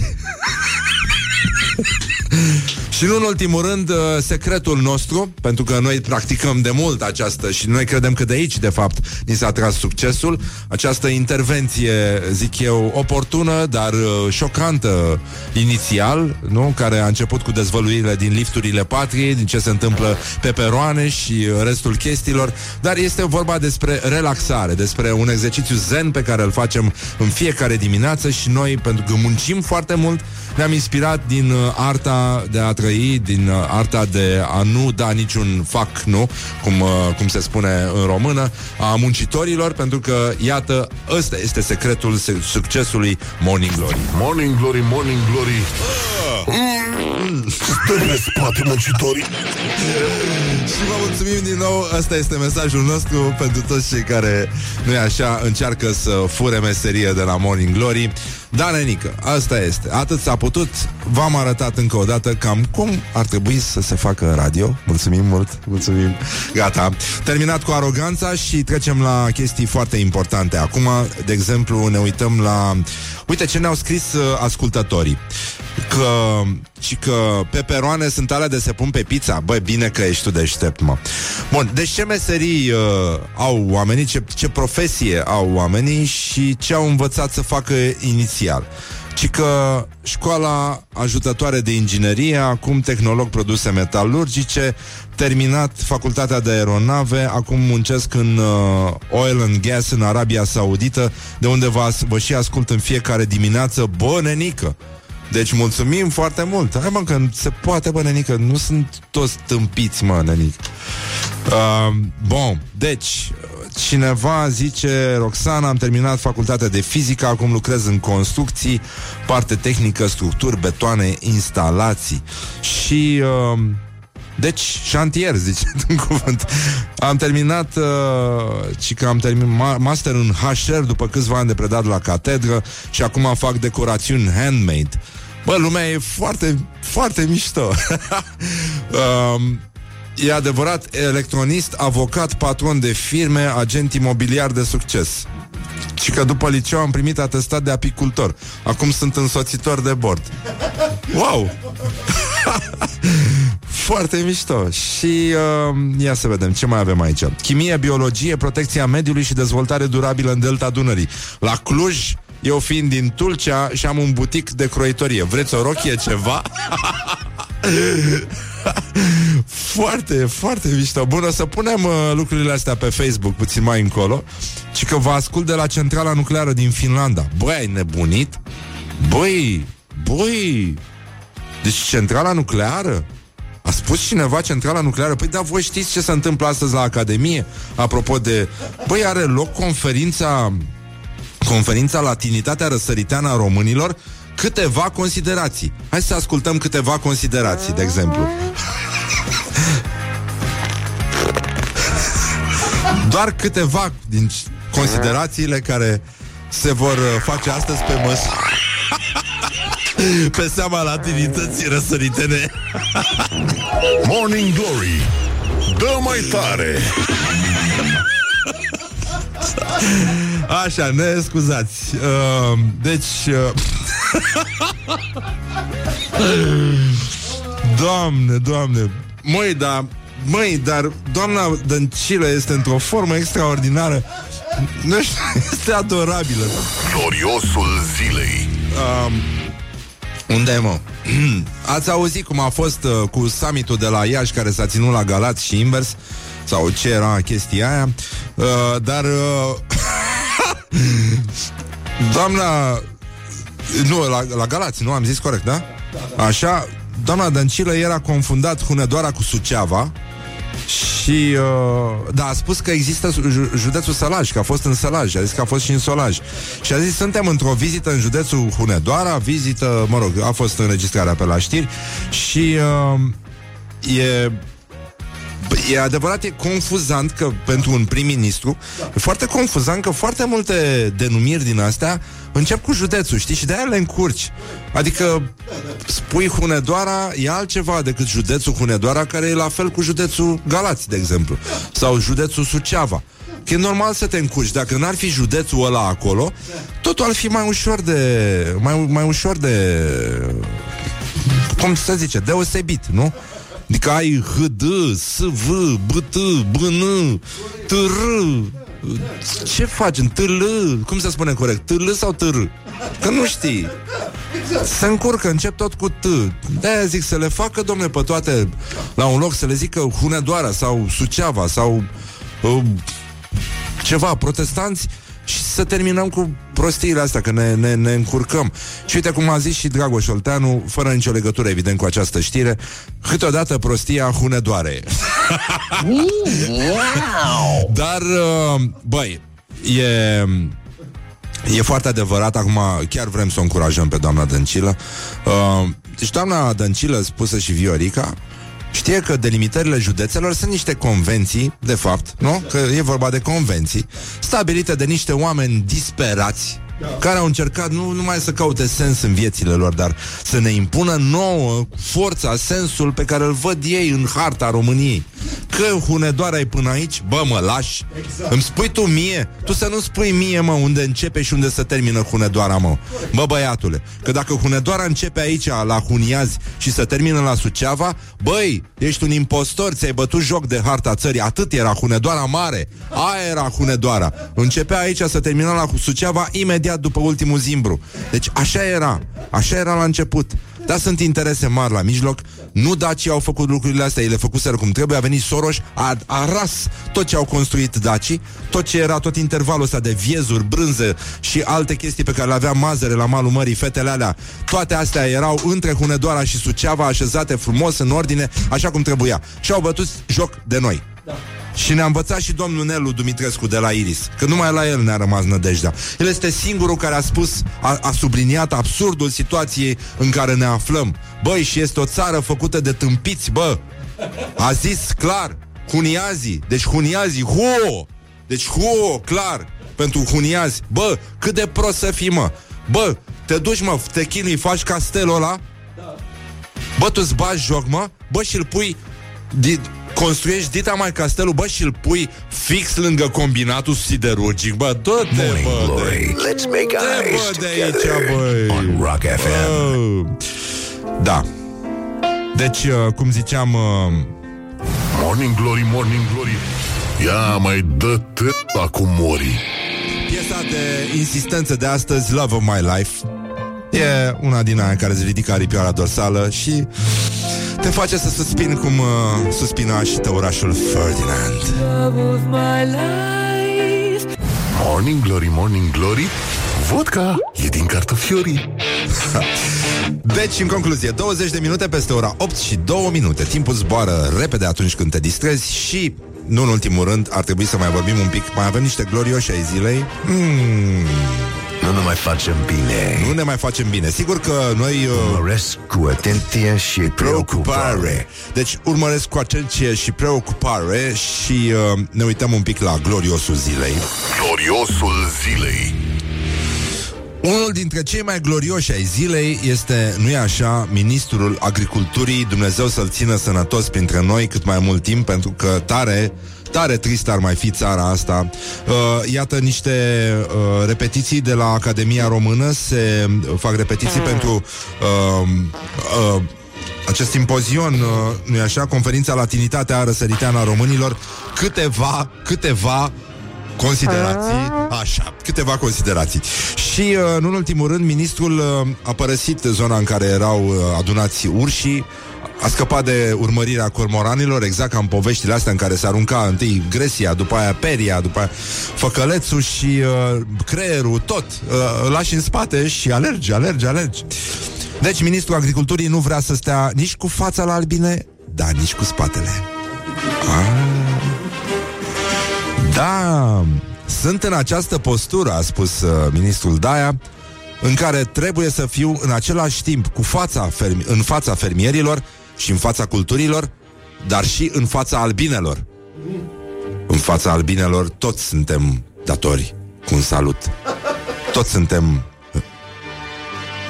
și nu în ultimul rând, uh, secretul nostru, pentru că noi practicăm de mult această și noi credem că de aici, de fapt, ni s-a tras succesul, această intervenție, zic eu, oportună, dar uh, șocantă inițial, nu? care a început cu dezvăluirile din lifturile patriei, din ce se întâmplă pe peroane și uh, restul chestiilor, dar este vorba despre relaxare, despre un exercițiu zen pe care îl facem în fiecare dimineață și noi, pentru că muncim foarte mult, ne-am inspirat din uh, arta de a trăi, din uh, arta de a nu da niciun fac, nu? Cum, uh, cum se spune în română, a muncitorilor, pentru că, iată, ăsta este secretul se- succesului Morning Glory. Morning glory, morning glory Stă pe spate muncitorii Și vă mulțumim din nou, ăsta este mesajul nostru pentru toți cei care, nu așa, încearcă să fure meserie de la Morning Glory. Da, nenică, asta este. Atât s-a putut. V-am arătat încă o dată cam cum ar trebui să se facă radio. Mulțumim mult, mulțumim. Gata. Terminat cu aroganța și trecem la chestii foarte importante. Acum, de exemplu, ne uităm la... Uite ce ne-au scris uh, ascultătorii. Că, și că peperoane sunt alea de se pun pe pizza. Băi, bine că ești tu deștept, mă. Bun, deci ce meserii uh, au oamenii, ce, ce profesie au oamenii și ce au învățat să facă inițial. Ci că școala ajutătoare de inginerie, acum tehnolog produse metalurgice, terminat facultatea de aeronave, acum muncesc în uh, oil and gas în Arabia Saudită, de unde vă, as- vă și ascult în fiecare dimineață, bă, nenică! Deci mulțumim foarte mult. Hai mă, că se poate, bă, nenică. Nu sunt toți tâmpiți, mă, nenică. Uh, bun, deci cineva zice Roxana, am terminat facultatea de fizică Acum lucrez în construcții Parte tehnică, structuri, betoane Instalații Și uh, deci, șantier, zice în cuvânt. Am terminat uh, și că am terminat ma- master în HR după câțiva ani de predat la catedră și acum fac decorațiuni handmade. Bă, lumea e foarte, foarte mișto. um, E adevărat, electronist, avocat, patron de firme, agent imobiliar de succes. Și că după liceu am primit atestat de apicultor. Acum sunt însoțitor de bord. Wow! Foarte mișto. Și uh, ia să vedem ce mai avem aici. Chimie, biologie, protecția mediului și dezvoltare durabilă în Delta Dunării. La Cluj Eu fiind din Tulcea și am un butic de croitorie. Vreți o rochie ceva? foarte, foarte mișto. Bun, o să punem uh, lucrurile astea pe Facebook puțin mai încolo. Și că vă ascult de la centrala nucleară din Finlanda. Băi, ai nebunit? Băi, băi, deci centrala nucleară? A spus cineva centrala nucleară? Păi da, voi știți ce se întâmplă astăzi la Academie? Apropo de... Băi, are loc conferința conferința Latinitatea Răsăriteană a Românilor câteva considerații. Hai să ascultăm câteva considerații, de exemplu. Doar câteva din considerațiile care se vor uh, face astăzi pe măsură. pe seama latinității răsăritene. Morning Glory Dă mai tare Așa, ne scuzați. Uh, deci... Uh... doamne, doamne. Măi, dar... Măi, dar doamna Dăncilă este într-o formă extraordinară. Nu știu, este adorabilă. Gloriosul zilei Um, unde e, mă? Ați auzit cum a fost uh, cu summitul de la Iași care s-a ținut la Galați și invers? Sau ce era chestia aia? Uh, dar... Uh, doamna... Nu, la, la Galați, nu? Am zis corect, da? Așa, doamna Dăncilă era confundat Hunedoara cu Suceava și, uh, da, a spus că există ju- județul Sălaj, că a fost în Sălaj, a zis că a fost și în Solaj. Și a zis, suntem într-o vizită în județul Hunedoara, vizită, mă rog, a fost înregistrarea pe la știri și uh, e E adevărat, e confuzant că pentru un prim-ministru E foarte confuzant că foarte multe denumiri din astea Încep cu județul, știi? Și de-aia le încurci Adică spui Hunedoara E altceva decât județul Hunedoara Care e la fel cu județul Galați, de exemplu Sau județul Suceava Că e normal să te încurci Dacă n-ar fi județul ăla acolo Totul ar fi mai ușor de Mai, mai ușor de Cum să zice, deosebit, nu? Adică ai HD, SV, BT, BN, TR Ce faci în TL? Cum se spune corect? TL sau TR? Că nu știi Se încurcă, încep tot cu T De-aia zic să le facă, domne, pe toate La un loc să le zică Hunedoara Sau Suceava Sau uh, Ceva, protestanți și să terminăm cu prostiile astea, că ne, ne, ne încurcăm. Și uite cum a zis și Dragoș Olteanu, fără nicio legătură, evident, cu această știre, câteodată prostia hunedoare. Dar, uh, băi, e... E foarte adevărat, acum chiar vrem să o încurajăm pe doamna Dăncilă. Uh, deci doamna Dăncilă, spusă și Viorica, Știe că delimitările județelor sunt niște convenții, de fapt, nu? Că e vorba de convenții, stabilite de niște oameni disperați, care au încercat nu numai să caute sens în viețile lor, dar să ne impună nouă forța, sensul pe care îl văd ei în harta României. Că Hunedoara e până aici, bă, mă lași. Exact. Îmi spui tu mie? Tu să nu spui mie, mă, unde începe și unde se termină Hunedoara, mă. Bă, băiatule, că dacă Hunedoara începe aici, la Huniazi, și se termină la Suceava, băi, ești un impostor, ți-ai bătut joc de harta țării. Atât era Hunedoara mare. Aia era Hunedoara. Începea aici să termina la Suceava imediat după ultimul zimbru. Deci așa era. Așa era la început. Dar sunt interese mari la mijloc Nu dacii au făcut lucrurile astea Ei le făcuseră cum trebuie A venit Soros, a, a ras tot ce au construit dacii Tot ce era, tot intervalul ăsta de viezuri, brânză Și alte chestii pe care le avea mazăre La malul mării, fetele alea Toate astea erau între Hunedoara și Suceava Așezate frumos, în ordine, așa cum trebuia Și au bătut joc de noi da. Și ne-a învățat și domnul Nelu Dumitrescu de la Iris Că numai la el ne-a rămas nădejdea. El este singurul care a spus A, a subliniat absurdul situației În care ne aflăm. Băi, și este o țară făcută de tâmpiți, bă. A zis clar Huniazii, deci Huniazii, huo! Deci huo, clar Pentru Huniazi, bă, cât de prost să fii, mă. Bă, te duci, mă, te chinui, faci castelul ăla? Bă, tu-ți bagi joc, mă? Bă, și-l pui di- construiești dita mai castelul, bă, și îl pui fix lângă combinatul siderurgic, bă, dă-te, Morning bă, Glory. de, Let's make dă, eyes bă, de aici, together băi. on Rock FM. Bă. Da. Deci, uh, cum ziceam, uh, Morning Glory, Morning Glory Ia mai dă t- acum mori piesa de insistență de astăzi, Love of My Life. E una din aia care îți ridică aripioara dorsală și te face să suspini cum uh, suspina și tăurașul Ferdinand. Morning Glory, Morning Glory Vodka e din cartofiorii Deci, în concluzie, 20 de minute peste ora 8 și 2 minute. Timpul zboară repede atunci când te distrezi și, nu în ultimul rând, ar trebui să mai vorbim un pic. Mai avem niște glorioși ai zilei. Mm, Nu ne mai facem bine. nu ne mai facem bine. Sigur că noi... Uh, Urmăresc cu atenție și preocupare. Deci urmăresc cu atenție și preocupare și uh, ne uităm un pic la gloriosul zilei. Gloriosul zilei Unul dintre cei mai glorioși ai zilei este, nu-i așa, ministrul agriculturii, Dumnezeu să-l țină sănătos printre noi cât mai mult timp, pentru că tare, tare trist ar mai fi țara asta. Uh, iată niște uh, repetiții de la Academia Română, se fac repetiții pentru uh, uh, acest simpozion, uh, nu-i așa, conferința Latinitatea Răsăriteană a Românilor, câteva, câteva Considerații, așa, câteva considerații. Și, uh, nu în ultimul rând, ministrul uh, a părăsit zona în care erau uh, adunați urșii, a scăpat de urmărirea cormoranilor, exact ca în poveștile astea în care se arunca întâi Gresia, după aia Peria, după aia făcălețul și uh, creierul, tot. Uh, îl lași în spate și alergi, alergi, alergi. Deci, ministrul agriculturii nu vrea să stea nici cu fața la albine, dar nici cu spatele. Da, sunt în această postură, a spus uh, ministrul Daia, în care trebuie să fiu în același timp cu fața fermi- în fața fermierilor și în fața culturilor, dar și în fața albinelor. În fața albinelor toți suntem datori cu un salut. Toți suntem uh,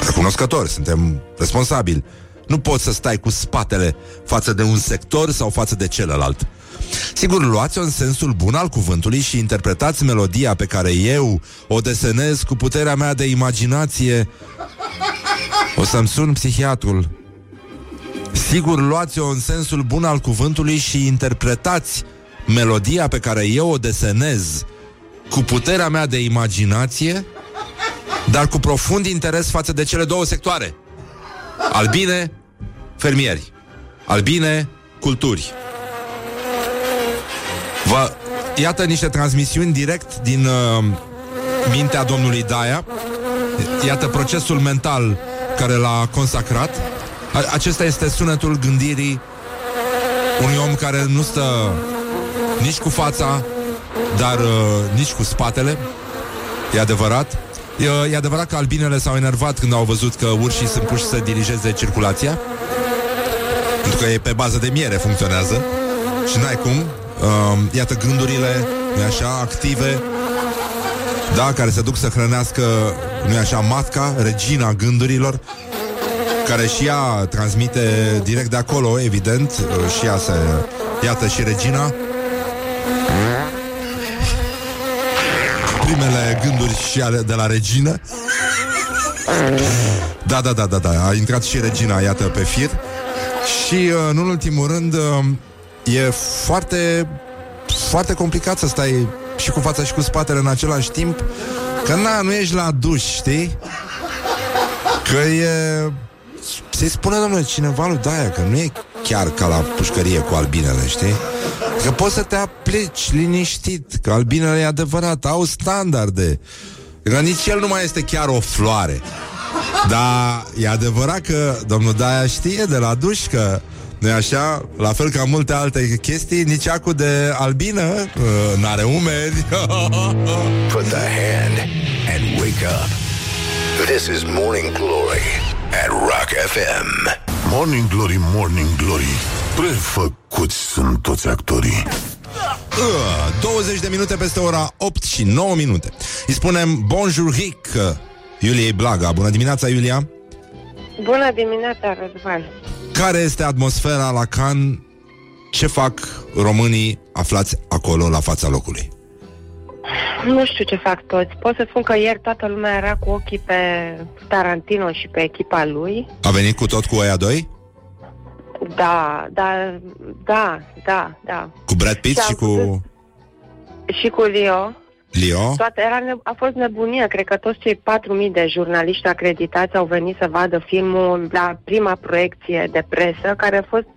recunoscători, suntem responsabili. Nu poți să stai cu spatele față de un sector sau față de celălalt. Sigur, luați-o în sensul bun al cuvântului și interpretați melodia pe care eu o desenez cu puterea mea de imaginație. O să-mi sun psihiatrul. Sigur, luați-o în sensul bun al cuvântului și interpretați melodia pe care eu o desenez cu puterea mea de imaginație, dar cu profund interes față de cele două sectoare. Albine, fermieri. Albine, culturi. Vă iată niște transmisiuni direct din uh, mintea domnului Daia. Iată procesul mental care l-a consacrat. A- acesta este sunetul gândirii unui om care nu stă nici cu fața, dar uh, nici cu spatele. E adevărat. E, e adevărat că albinele s-au enervat când au văzut că urșii sunt puși să dirigeze circulația. Pentru că e pe bază de miere funcționează. Și n-ai cum. Uh, iată gândurile, nu așa, active, da, care se duc să hrănească, nu așa, matca, regina gândurilor, care și ea transmite direct de acolo, evident, uh, și ea se... Iată și regina. Primele gânduri și ale de la regină. Da, da, da, da, da. A intrat și regina, iată, pe fir. Și, uh, nu în ultimul rând, uh, e foarte, foarte complicat să stai și cu fața și cu spatele în același timp. Că, na, nu ești la duș, știi? Că e... Se spune, domnule, cineva lui Daia că nu e chiar ca la pușcărie cu albinele, știi? Că poți să te aplici liniștit, că albinele e adevărat, au standarde. Că nici el nu mai este chiar o floare. Dar e adevărat că domnul Daia știe de la duș că nu așa? La fel ca multe alte chestii, nici acul de albină uh, n-are umeri. Put the hand and wake up. This is Morning Glory at Rock FM. Morning Glory, Morning Glory Prefăcuți sunt toți actorii Uh, 20 de minute peste ora 8 și 9 minute. Îi spunem bonjour hic Iuliei Blaga. Bună dimineața, Iulia! Bună dimineața, Răzvan. Care este atmosfera la Cannes? Ce fac românii aflați acolo, la fața locului? Nu știu ce fac toți. Pot să spun că ieri toată lumea era cu ochii pe Tarantino și pe echipa lui. A venit cu tot cu aia doi? Da, da, da, da, da. Cu Brad Pitt Și și am cu... putut- Și cu Leo. Leo? Toate, era ne- a fost nebunie. Cred că toți cei 4.000 de jurnaliști acreditați au venit să vadă filmul la prima proiecție de presă, care a fost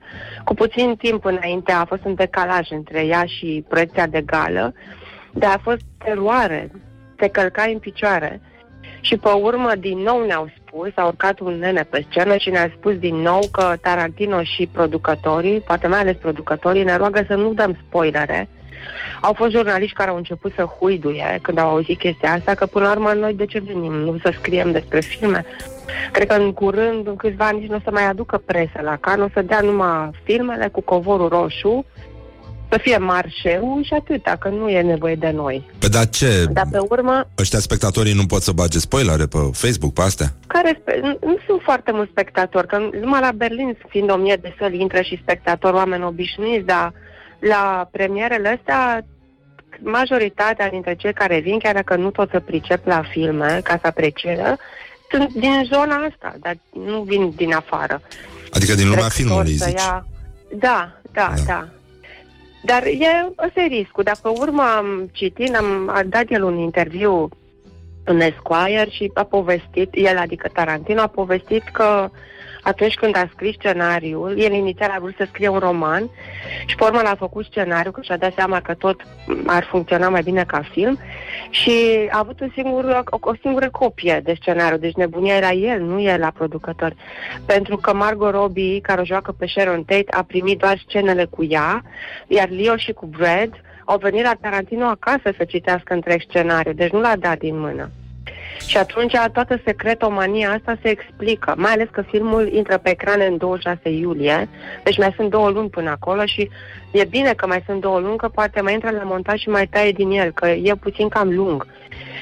cu puțin timp înainte, a fost un decalaj între ea și proiecția de gală, dar a fost teroare, te călcai în picioare. Și pe urmă, din nou ne-au spus, a urcat un nene pe scenă și ne-a spus din nou că Tarantino și producătorii, poate mai ales producătorii, ne roagă să nu dăm spoilere. Au fost jurnaliști care au început să huiduie când au auzit chestia asta, că până la urmă noi de ce venim? Nu să scriem despre filme? Cred că în curând, în câțiva ani, nici nu o să mai aducă presă la can, o să dea numai filmele cu covorul roșu, să fie marșeu și atâta, că nu e nevoie de noi. Pe da ce? Dar pe urmă, Ăștia spectatorii nu pot să bage spoilere pe Facebook, pe astea? care spe- nu, nu sunt foarte mulți spectatori, că numai la Berlin, fiind o mie de săli, intră și spectatori, oameni obișnuiți, dar la premierele astea, majoritatea dintre cei care vin, chiar dacă nu tot să pricep la filme, ca să aprecieze, sunt din zona asta, dar nu vin din afară. Adică din lumea Trecători filmului, să zici. Ia... Da, da, Da. da, da. Dar e, ăsta e riscul. Dacă urmă am citit, am a dat el un interviu în Esquire și a povestit, el adică Tarantino a povestit că atunci când a scris scenariul, el inițial a vrut să scrie un roman și pe urmă l-a făcut scenariu, că și-a dat seama că tot ar funcționa mai bine ca film și a avut un singur, o, o singură copie de scenariu, deci nebunia era el, nu el la producător. Pentru că Margot Robbie, care o joacă pe Sharon Tate, a primit doar scenele cu ea, iar Leo și cu Brad au venit la Tarantino acasă să citească întreg scenariu, deci nu l-a dat din mână. Și atunci toată secretomania asta se explică, mai ales că filmul intră pe ecrane în 26 iulie, deci mai sunt două luni până acolo și e bine că mai sunt două luni, că poate mai intră la montaj și mai taie din el, că e puțin cam lung.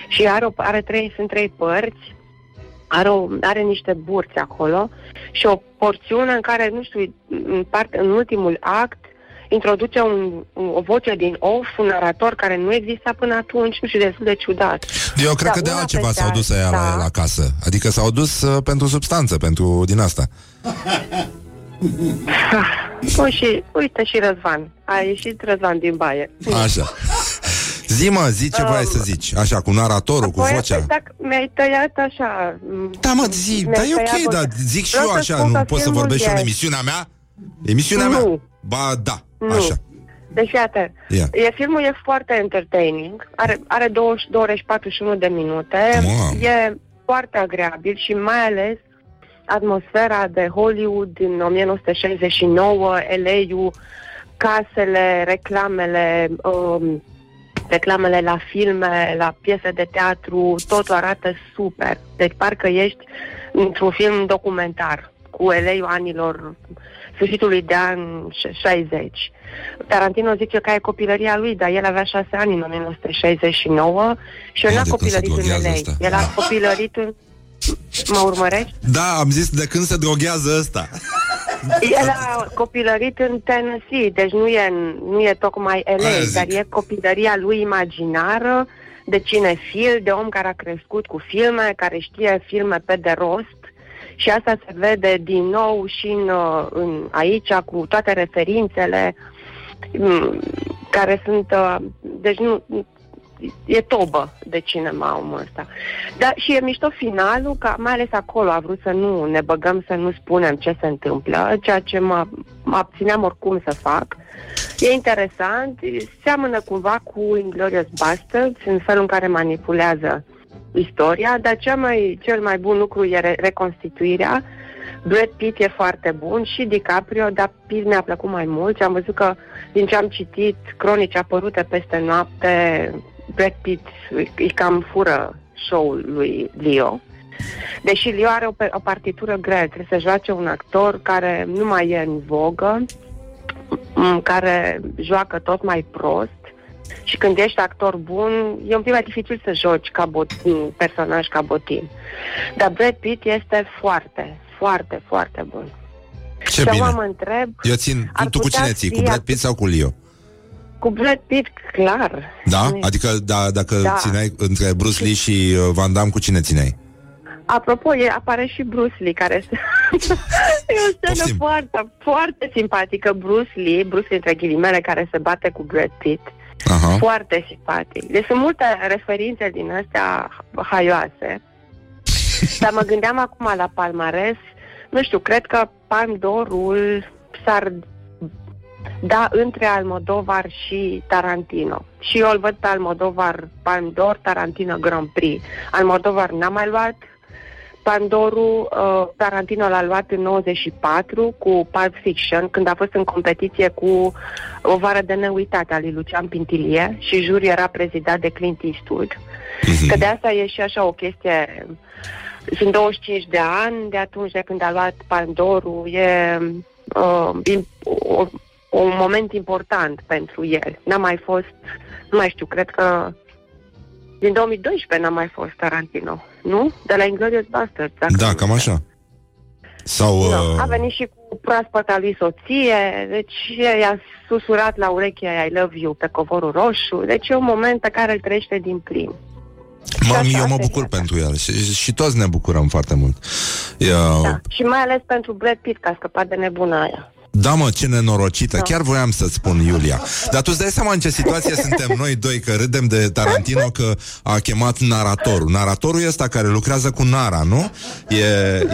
Și are, o, are trei, sunt trei părți, are, o, are niște burți acolo și o porțiune în care, nu știu, în, parte, în ultimul act, introduce un, un, o voce din off, un narator care nu exista până atunci, nu știu, destul de ciudat. Eu cred Da, că de una altceva peste s-au dus aia la alta. el acasă. Adică s-au dus uh, pentru substanță, pentru din asta. Bun, și uite și Răzvan. A ieșit Răzvan din baie. Așa. Zi mă, zi ce vrei să zici. Așa, cu naratorul, cu Apoi, vocea. păi, dacă mi-ai tăiat așa... m, Da, mă, zi, mi-ai dar e tăiat ok, vocea. dar zic și Vreau eu să așa, spun nu că pot să filmul vorbesc și eu în e- emisiunea mea? Emisiunea mea? Nu. Ba, da, Nu. așa. Deci, iată, Ia. e, filmul e foarte entertaining, are, are 20, 20 și 41 de minute, Mamă. e foarte agreabil și mai ales atmosfera de Hollywood din 1969, LA-ul, casele, reclamele, um, reclamele la filme, la piese de teatru, totul arată super. Deci parcă ești într-un film documentar cu LA-ul anilor sfârșitului de an 60. Tarantino zice că e copilăria lui, dar el avea șase ani în 1969 și el Ah, n-a de când se copilărit în droghează LA. ăsta. El a copilărit în... Mă urmărești? Da, am zis de când se droghează ăsta. El a copilărit în Tennessee, deci nu e, în- nu e tocmai LA, Aia zic. dar e copilăria lui imaginară de cinefil, de om care a crescut cu filme, care știe filme pe de rost și asta se vede din nou și în, uh, în aici cu toate referințele mm, care sunt, uh, deci nu, e tobă de cinema omul ăsta. Dar și e mișto finalul, că mai ales acolo a vrut să nu ne băgăm, să nu spunem ce se întâmplă, ceea ce mă, mă abțineam oricum să fac. E interesant, seamănă cumva cu Inglourious Basterds în felul în care manipulează istoria, dar cea mai, cel mai bun lucru e re- reconstituirea. Brad Pitt e foarte bun și DiCaprio, dar Pitt mi-a plăcut mai mult și am văzut că din ce am citit cronici apărute peste noapte, Brad Pitt îi- îi cam fură show-ul lui Leo. Deși Leo are o, pe- o partitură grea, trebuie să joace un actor care nu mai e în vogă, m, care joacă tot mai prost și când ești actor bun, e un pic mai dificil să joci ca bot, un personaj ca botin. Dar Brad Pitt este foarte, foarte, foarte bun. Ce și bine. acum mă întreb, Eu țin, tu, Ar tu cu putea cine ții? fi Cu Brad ac- Pitt sau cu Leo? cu Brad Pitt, clar. Da? Nu e- Adică da, dacă Da. țineai între Bruce Lee și uh, Van Damme, cu cine țineai? Apropo, e, apare și Bruce Lee, care este... e o scenă Poftim. foarte, foarte simpatică. Bruce Lee, Bruce Lee între ghilimele, care se bate cu Brad Pitt. Aha. Foarte simpatic. Deci sunt multe referințe din astea haioase. Dar mă gândeam acum la palmares. Nu știu, cred că Palm d'Orul s-ar da între Almodovar și Tarantino. Și eu îl văd pe Almodovar Palm d'Or, Tarantino Grand Prix. Almodovar n-a mai luat Pandoru, uh, Tarantino l-a luat în 94 cu Pulp Fiction, când a fost în competiție cu O vară de neuitat al lui Lucian Pintilie și juriul era prezidat de Clint Eastwood. Că de asta e și așa o chestie sunt 25 de ani de atunci de când a luat Pandoru, e uh, im- o, un moment important pentru el. N-a mai fost, nu mai știu, cred că din 2012 n-a mai fost Tarantino, nu? De la Inglourious Basterds. dacă Da, nu cam știu. așa. Sau... Nu, Uh, a venit și cu proaspăta lui soție, deci i-a susurat la ureche I love you pe covorul roșu, deci e un moment pe care îl trăiește din plin. mă, așa, eu mă asta e bucur viața. pentru el și, și toți ne bucurăm foarte mult. Uh, Da. Și mai ales pentru Brad Pitt, că a scăpat de nebuna aia. Da, mă, ce nenorocită. Da. Chiar voiam să-ți spun, Iulia. Dar tu îți dai seama în ce situație suntem noi doi, că râdem de Tarantino că a chemat naratorul. Naratorul ăsta care lucrează cu Nara, nu? E,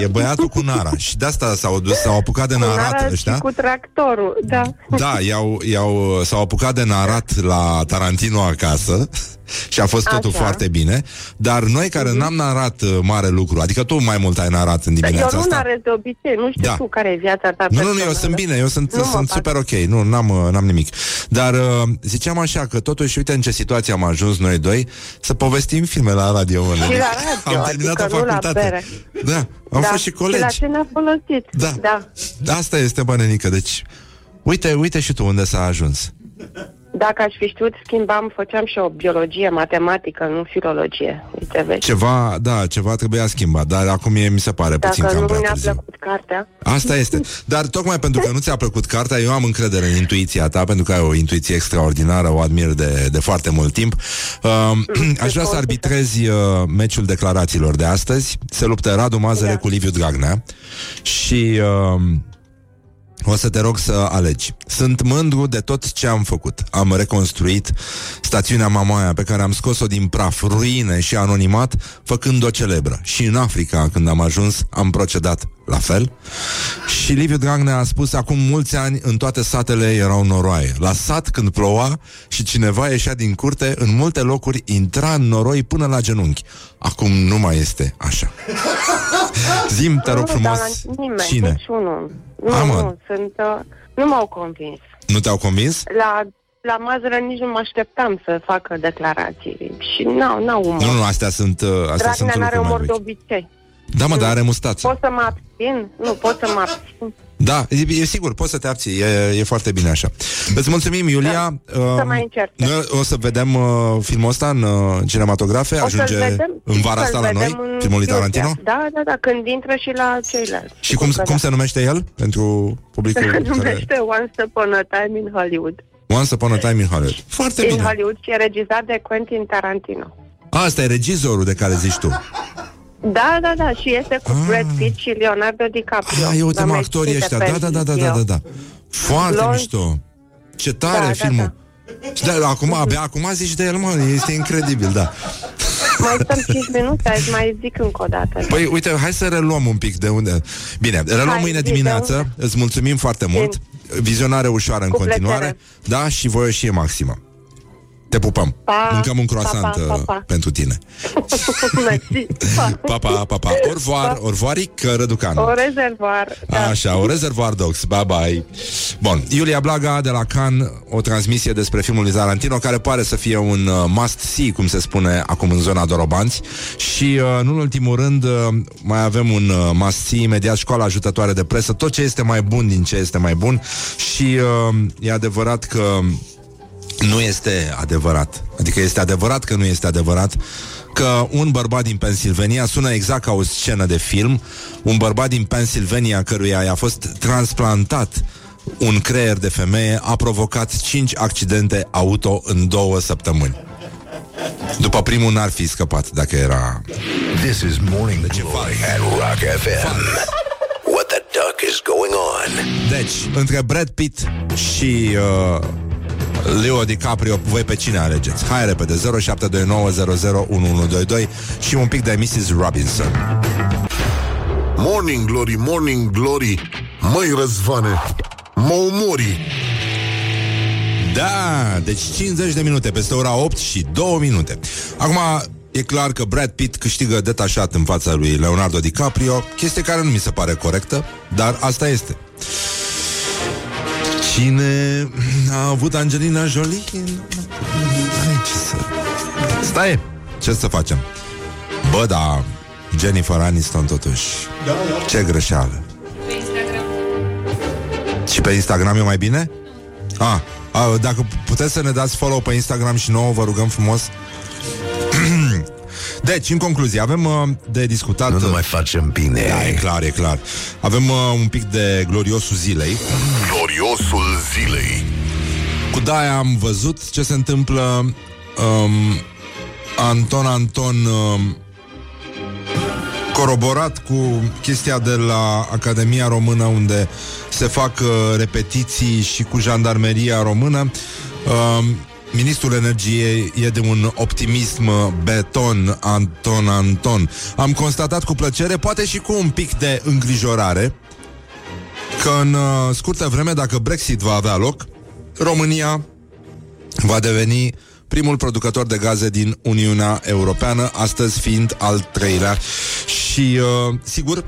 e băiatul cu Nara. Și de asta s-au, dus, s-au apucat de Cu narat Nara ăștia. și cu tractorul, da. Da, i-au, i-au, s-au apucat de narat la Tarantino acasă și a fost totul Așa. Mhm. foarte bine. Dar noi care n-am narat uh, mare lucru, adică tu mai mult ai narat în Eu dimineața nu asta. narez de obicei, nu știu Da. tu care e viața ta Nu, nu, nu, eu personală. sunt bine, eu sunt, Nu mă sunt bag. super ok, nu, n-am, uh, n-am nimic. Dar uh, ziceam așa că totuși, uite în ce situație am ajuns noi doi, să povestim filme la radio. mă, Și adică la radio, am terminat adică o nu la facultate. bere. Da, am da. fost și Și la colegi. ce ne-a folosit? Da. da. Asta este, bă, nenică, deci... Uite, uite și tu unde s-a ajuns. Dacă aș fi știut, schimbam, făceam și o biologie, matematică, nu filologie. Uite, vezi? Ceva, da, ceva trebuia schimbat, dar acum mie mi se pare puțin Dacă cam nu prea ne-a târziu. plăcut cartea, Asta este. Dar tocmai pentru că nu ți-a plăcut cartea, eu am încredere în intuiția ta, pentru că ai o intuiție extraordinară, o admir de, de foarte mult timp. Uh, aș vrea să arbitrezi uh, meciul declarațiilor de astăzi. Se luptă Radu Mazăre Da. cu Liviu Dragnea și... Uh, o să te rog să alegi. Sunt mândru de tot ce am făcut. Am reconstruit stațiunea Mamaia pe care am scos-o din praf, ruine și anonimat, făcând-o celebră. Și în Africa, când am ajuns, am procedat la fel. Și Liviu Dragnea a spus, acum mulți ani în toate satele erau noroaie. La sat, când ploua și cineva ieșea din curte, în multe locuri intra în noroi până la genunchi. Acum nu mai este așa. Zim, te rog nu frumos, dau la nimeni, cine? niciunul. Nu, A, mă. nu, sunt, uh, nu m-au convins. Nu te-au convins? La, la Mazăre nici nu mă așteptam să facă declarații și n-au, n-au umor. Nu, nu, astea sunt, uh, astea sunt Dragnea n-are lucruri mai umor de vechi. obicei. Da, mă, dar are mustață. Pot să mă abțin? Nu, pot să mă abțin. Da, e, e sigur, poți să te abții, e, e foarte bine așa. Îți mulțumim, Iulia. Da, să mai încerc. Noi o să vedem uh, filmul ăsta în uh, cinematografe, O să-l ajunge vedem, în vara să-l asta la noi, vedem în filmul lui Iulia. Tarantino. Da, da, da, când intră și la ceilalți. Și cum, Sigur că cum da. se numește el pentru publicul Se care... numește Once Upon a Time in Hollywood. Once Upon a Time in Hollywood. Foarte În bine. Hollywood și e regizat de Quentin Tarantino. Asta e regizorul de care zici tu. Da, da, da, și este cu Ah. Brad Pitt și Leonardo DiCaprio. Ah, eu uite L-am mă, mai actorii citit ăștia. pe Da, da, da, da, da, da, da. Foarte Blond. mișto. Ce tare Da, da, filmul. Și Da, acum, abia acum zici de el, mă, este incredibil, da. Mai stăm 5 minute, aș mai zic încă o dată. Păi, uite, hai să reluăm un pic de unde... Bine, reluăm Hai, mâine zi, de dimineață. unde? Îți mulțumim foarte mult. Vizionare ușoară în Cu continuare. plăcere. Da, și voioșie maximă. Te pupăm. Pa, Mâncăm un pa, croissant pa, pa, uh, pa. pentru tine. Mersi. Pa. Pa, pa, pa, pa. Orvoar, orvoaric, Răducanu. O rezervoar. Da. Așa, o rezervoar dogs, bye bye Bun, Iulia Blaga de la Cannes O transmisie despre filmul lui Tarantino Care pare să fie un uh, must-see Cum se spune acum în zona Dorobanți Și uh, nu în ultimul rând uh, Mai avem un uh, must-see Imediat școala ajutătoare de presă Tot ce este mai bun din ce este mai bun Și uh, e adevărat că nu este adevărat. Adică este adevărat că nu este adevărat că un bărbat din Pennsylvania sună exact ca o scenă de film, un bărbat din Pennsylvania căruia i-a fost transplantat un creier de femeie a provocat 5 accidente auto în două săptămâni. După primul n-ar fi scăpat dacă era... This is Morning Glory at Rock FM. What the duck is going on? Deci, între Brad Pitt și uh, Leo DiCaprio, voi pe cine alegeți? Hai repede, 0729001122 și un pic de Mrs. Robinson. Morning Glory, Morning Glory Măi răzvane Mă umori Da, deci 50 de minute peste ora 8 și 2 minute. Acum, e clar că Brad Pitt câștigă detașat în fața lui Leonardo DiCaprio, chestie care nu mi se pare corectă, dar asta este. Cine a avut Angelina Jolie? Hai, ce să... Stai, ce să facem? Bă, da, Jennifer Aniston totuși. Ce greșeală. Și pe Instagram e mai bine? A, a, dacă puteți să ne dați follow pe Instagram și nouă, vă rugăm frumos. Deci, în concluzie, avem uh, de discutat... Nu ne mai facem bine. Da, e clar, e clar. Avem uh, un pic de gloriosul zilei. Gloriosul zilei Cu Daia am văzut ce se întâmplă. Um, Anton Anton um, coroborat cu chestia de la Academia Română unde se fac uh, repetiții și cu jandarmeria română. Um, Ministrul Energiei e de un optimism beton, Anton Anton. Am constatat cu plăcere, poate și cu un pic de îngrijorare, că în uh, scurtă vreme, dacă Brexit va avea loc, România va deveni primul producător de gaze din Uniunea Europeană, astăzi fiind al treilea. Și, uh, sigur,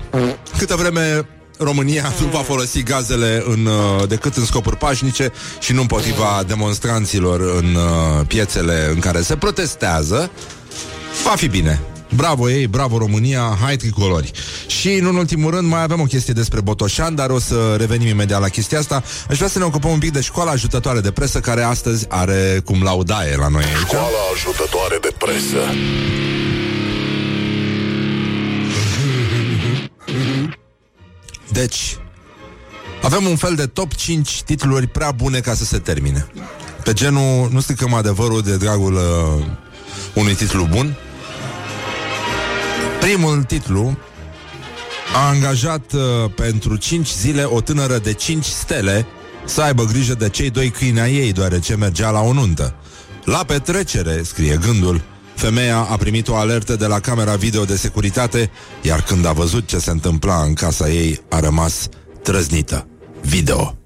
câtă vreme România nu va folosi gazele în, uh, decât în scopuri pașnice și nu împotriva demonstranților în uh, piețele în care se protestează, va fi bine. Bravo ei, bravo România, hai tricolori. Și în ultimul rând mai avem o chestie despre Botoșan, dar o să revenim imediat la chestia asta. Aș vrea să ne ocupăm un pic de școala ajutătoare de presă, care astăzi are cum laudaie la noi aici. Școala ajutătoare de presă Deci, avem un fel de top 5 titluri prea bune ca să se termine. Pe genul, nu stricăm adevărul de dragul uh, unui titlu bun. Primul titlu a angajat uh, pentru 5 zile o tânără de 5 stele să aibă grijă de cei doi câini ai ei, deoarece mergea la o nuntă. La petrecere, scrie gândul, femeia a primit o alertă de la camera video de securitate, iar când a văzut ce se întâmpla în casa ei, a rămas trăznită. Video.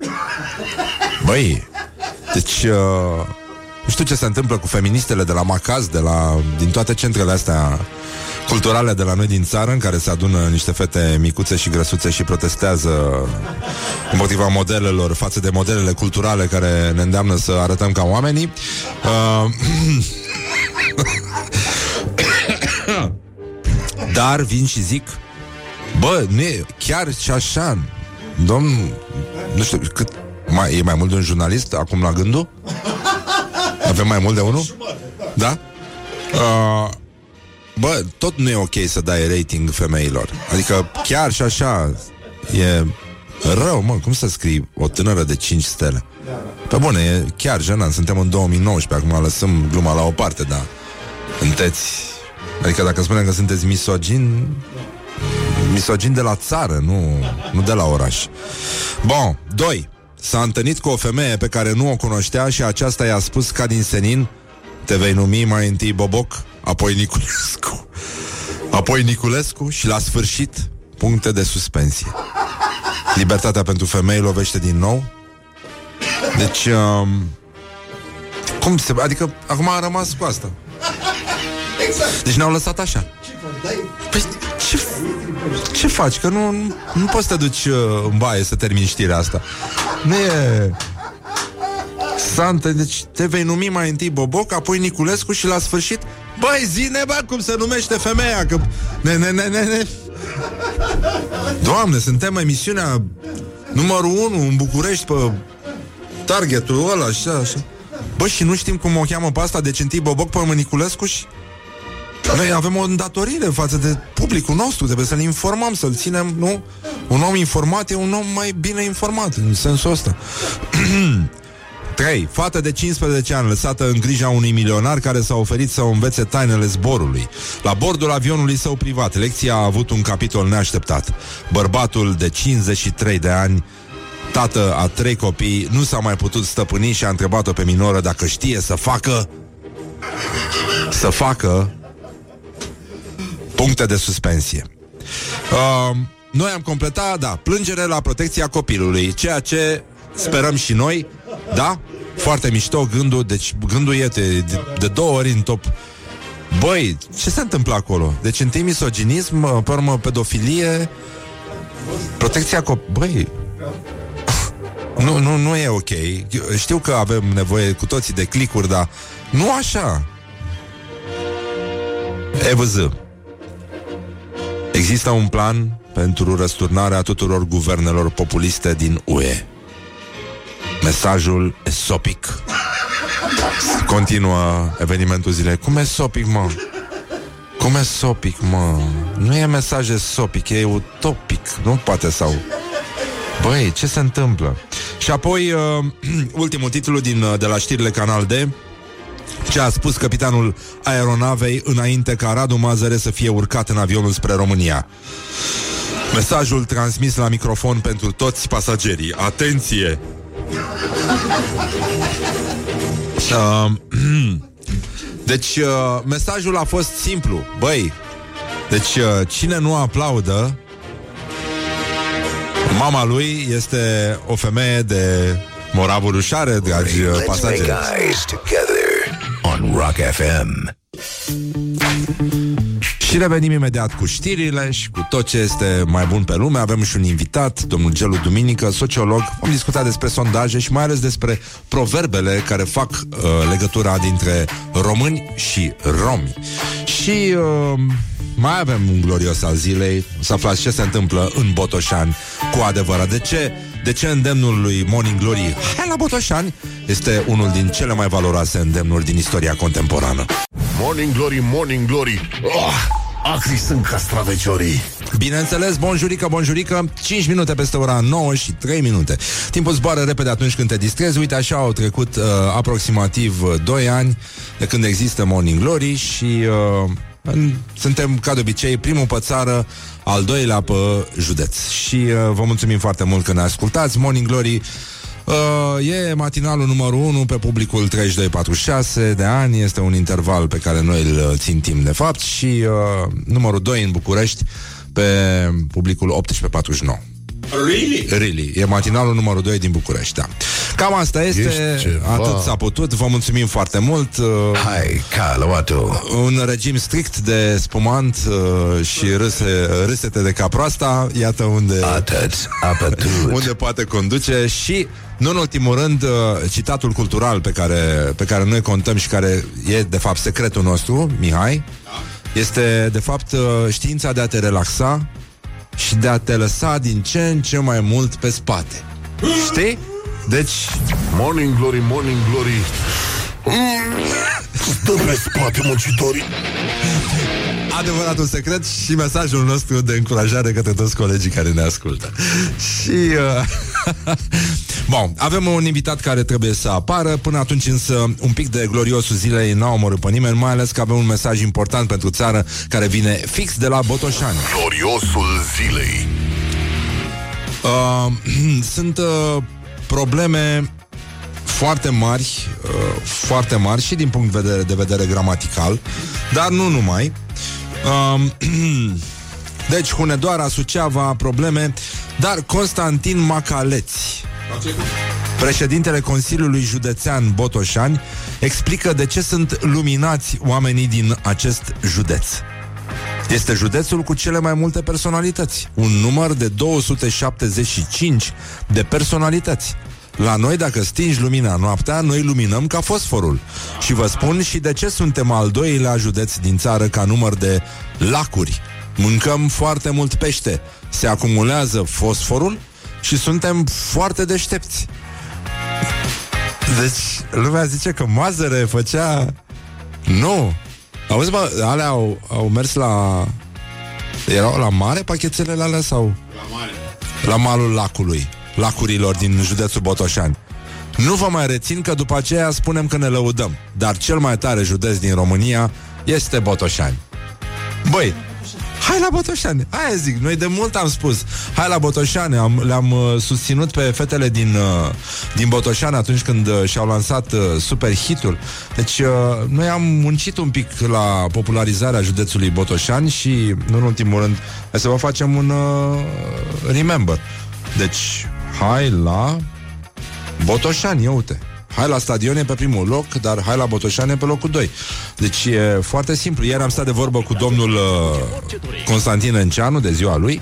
Băi, deci... Uh, nu știu ce se întâmplă cu feministele de la Macaz, de la, din toate centrele astea culturale de la noi din țară, în care se adună niște fete micuțe și grăsuțe și protestează împotriva modelelor, față de modelele culturale care ne îndeamnă să arătăm ca oamenii. Uh, Dar vin și zic Bă, nu e chiar și așa Domn, nu știu cât, mai, E mai mult de un jurnalist acum la gândul? Avem mai mult de unul? Da? Uh, bă, tot nu e ok să dai rating femeilor. Adică chiar și așa E rău, mă, cum să scrii o tânără de 5 stele? Pe bune, e chiar jenant Suntem în 2019, acum lăsăm gluma la o parte, dar Sunteți Adică dacă spunem că sunteți misogin Misogin de la țară, nu, nu de la oraș. Bun, 2 S-a întâlnit cu o femeie pe care nu o cunoștea Și aceasta i-a spus ca din senin Te vei numi mai întâi Boboc Apoi Niculescu Apoi Niculescu și la sfârșit Puncte de suspensie Libertatea pentru femei lovește din nou Deci um, Cum se... Adică acum a rămas cu asta deci ne-au lăsat așa. Păi, ce, ce faci? Că nu, nu poți să te duci uh, în baie să termini știrea asta. Nu e... Sante, deci te vei numi mai întâi Boboc, apoi Niculescu și la sfârșit Băi, zine, bă, cum se numește femeia Că... Ne, ne, ne, ne, ne. Doamne, suntem emisiunea numărul 1 în București pe targetul ăla, așa, așa Bă, și nu știm cum o cheamă pe asta Deci întâi Boboc pe Niculescu și noi avem o îndatorire față de publicul nostru, trebuie să-l informăm, să-l ținem, nu? Un om informat e un om mai bine informat, în sensul ăsta. 3. Fată de 15 ani lăsată în grija unui milionar care s-a oferit să învețe tainele zborului. La bordul avionului său privat, lecția a avut un capitol neașteptat. Bărbatul de 53 de ani tată a trei copii, nu s-a mai putut stăpâni și a întrebat-o pe minoră dacă știe să facă să facă puncte de suspensie. Uh, noi am completat, da, plângere la protecția copilului, ceea ce sperăm și noi, da? Foarte mișto gândul, deci gândul e de, de, de două ori în top. Băi, ce se întâmplă acolo? Deci întâi misoginism, pe urmă pedofilie, protecția copilului. Băi, nu, nu, nu e ok. Știu că avem nevoie cu toții de clicuri, dar nu așa. EVZ. Există un plan pentru răsturnarea tuturor guvernelor populiste din UE. Mesajul esopic. Continuă evenimentul zilei. Cum e sopic, mă? Cum e sopic, mă? Nu e mesaj esopic, e utopic. Nu poate sau... Băi, ce se întâmplă? Și apoi, uh, ultimul titlu din, uh, de la știrile Canal D, ce a spus capitanul aeronavei înainte ca Radu Mazăre să fie urcat în avionul spre România. Mesajul transmis la microfon pentru toți pasagerii. Atenție! Uh, deci, uh, mesajul a fost simplu. Băi, deci uh, cine nu aplaudă Mama lui este o femeie de moravuri ușare, dragi uh, Let's pasageri. make eyes together on Rock FM. Și revenim imediat cu știrile și cu tot ce este mai bun pe lume. Avem și un invitat, domnul Gelu Duminică, sociolog. Vom discuta despre sondaje și mai ales despre proverbele care fac uh, legătura dintre români și romi. Și uh, mai avem un glorios al zilei. O să aflați ce se întâmplă în Botoșani cu adevărat. De ce, de ce îndemnul lui Morning Glory Hai la Botoșani este unul din cele mai valoroase îndemnuri din istoria contemporană. Morning Glory, Morning Glory oh, Acri sunt castraveciorii. Bineînțeles, bonjurică, bonjurică 5 minute peste ora 9 și 3 minute. Timpul zboară repede atunci când te distrezi. Uite, așa au trecut uh, aproximativ uh, 2 ani De când există Morning Glory Și uh, în, suntem, ca de obicei, primul pe țară Al doilea pe județ. Și uh, vă mulțumim foarte mult că ne ascultați. Morning Glory Uh, e matinalul numărul 1 pe publicul 3246 de ani, este un interval pe care noi îl țintim de fapt și uh, numărul 2 în București pe publicul 1849. Really? Really. E matinalul numărul 2 din București, da. Cam asta este, Ești ceva. atât s-a putut, vă mulțumim foarte mult. Uh, Hai, Caluatu. un regim strict de spumant uh, și râse, râsete de caproasta, iată unde Atât, apătut. unde poate conduce și, nu în ultimul rând, uh, citatul cultural pe care, pe care noi contăm și care e, de fapt, secretul nostru, Mihai, este, de fapt, uh, știința de a te relaxa și de a te lăsa din ce în ce mai mult pe spate. Știi? Deci, Morning Glory, Morning Glory Stă pe spate muncitorii adevăratul secret și mesajul nostru de încurajare către toți colegii care ne ascultă. Și... Uh, Bun, avem un invitat care trebuie să apară Până atunci însă un pic de gloriosul zilei N-a omorât pe nimeni Mai ales că avem un mesaj important pentru țară Care vine fix de la Botoșani Gloriosul zilei uh, Sunt uh, probleme foarte mari, uh, foarte mari și din punct de vedere, de vedere gramatical, dar nu numai. Uh, deci, Hunedoara, Suceava, probleme, dar Constantin Macaleți, președintele Consiliului Județean Botoșani, explică de ce sunt luminați oamenii din acest județ. Este județul cu cele mai multe personalități. Un număr de 275 de personalități. La noi, dacă stingi lumina noaptea, noi luminăm ca fosforul. Și vă spun și de ce suntem al doilea județ din țară ca număr de lacuri. Mâncăm foarte mult pește, se acumulează fosforul și suntem foarte deștepți. Deci, lumea zice că Mazăre făcea... Nu! Auzi, bă, alea au, au mers la... Erau la mare pachetelele alea sau... La mare. La malul lacului. Lacurilor din județul Botoșani. Nu vă mai rețin că după aceea spunem că ne lăudăm. Dar cel mai tare județ din România este Botoșani. Băi, Hai la Botoșani. Aia zic, noi de mult am spus. Hai la Botoșani. Am, le-am uh, susținut pe fetele din, uh, din Botoșani atunci când uh, și-au lansat uh, super hitul. Deci uh, noi am muncit un pic la popularizarea județului Botoșani și, nu în ultimul rând, hai să vă facem un uh, remember. Deci, hai la Botoșani, ia uite. Hai la stadion e pe primul loc, dar hai la Botoșani e pe locul 2. Deci e foarte simplu. Ieri am stat de vorbă cu domnul uh, Constantin Înceanu de ziua lui.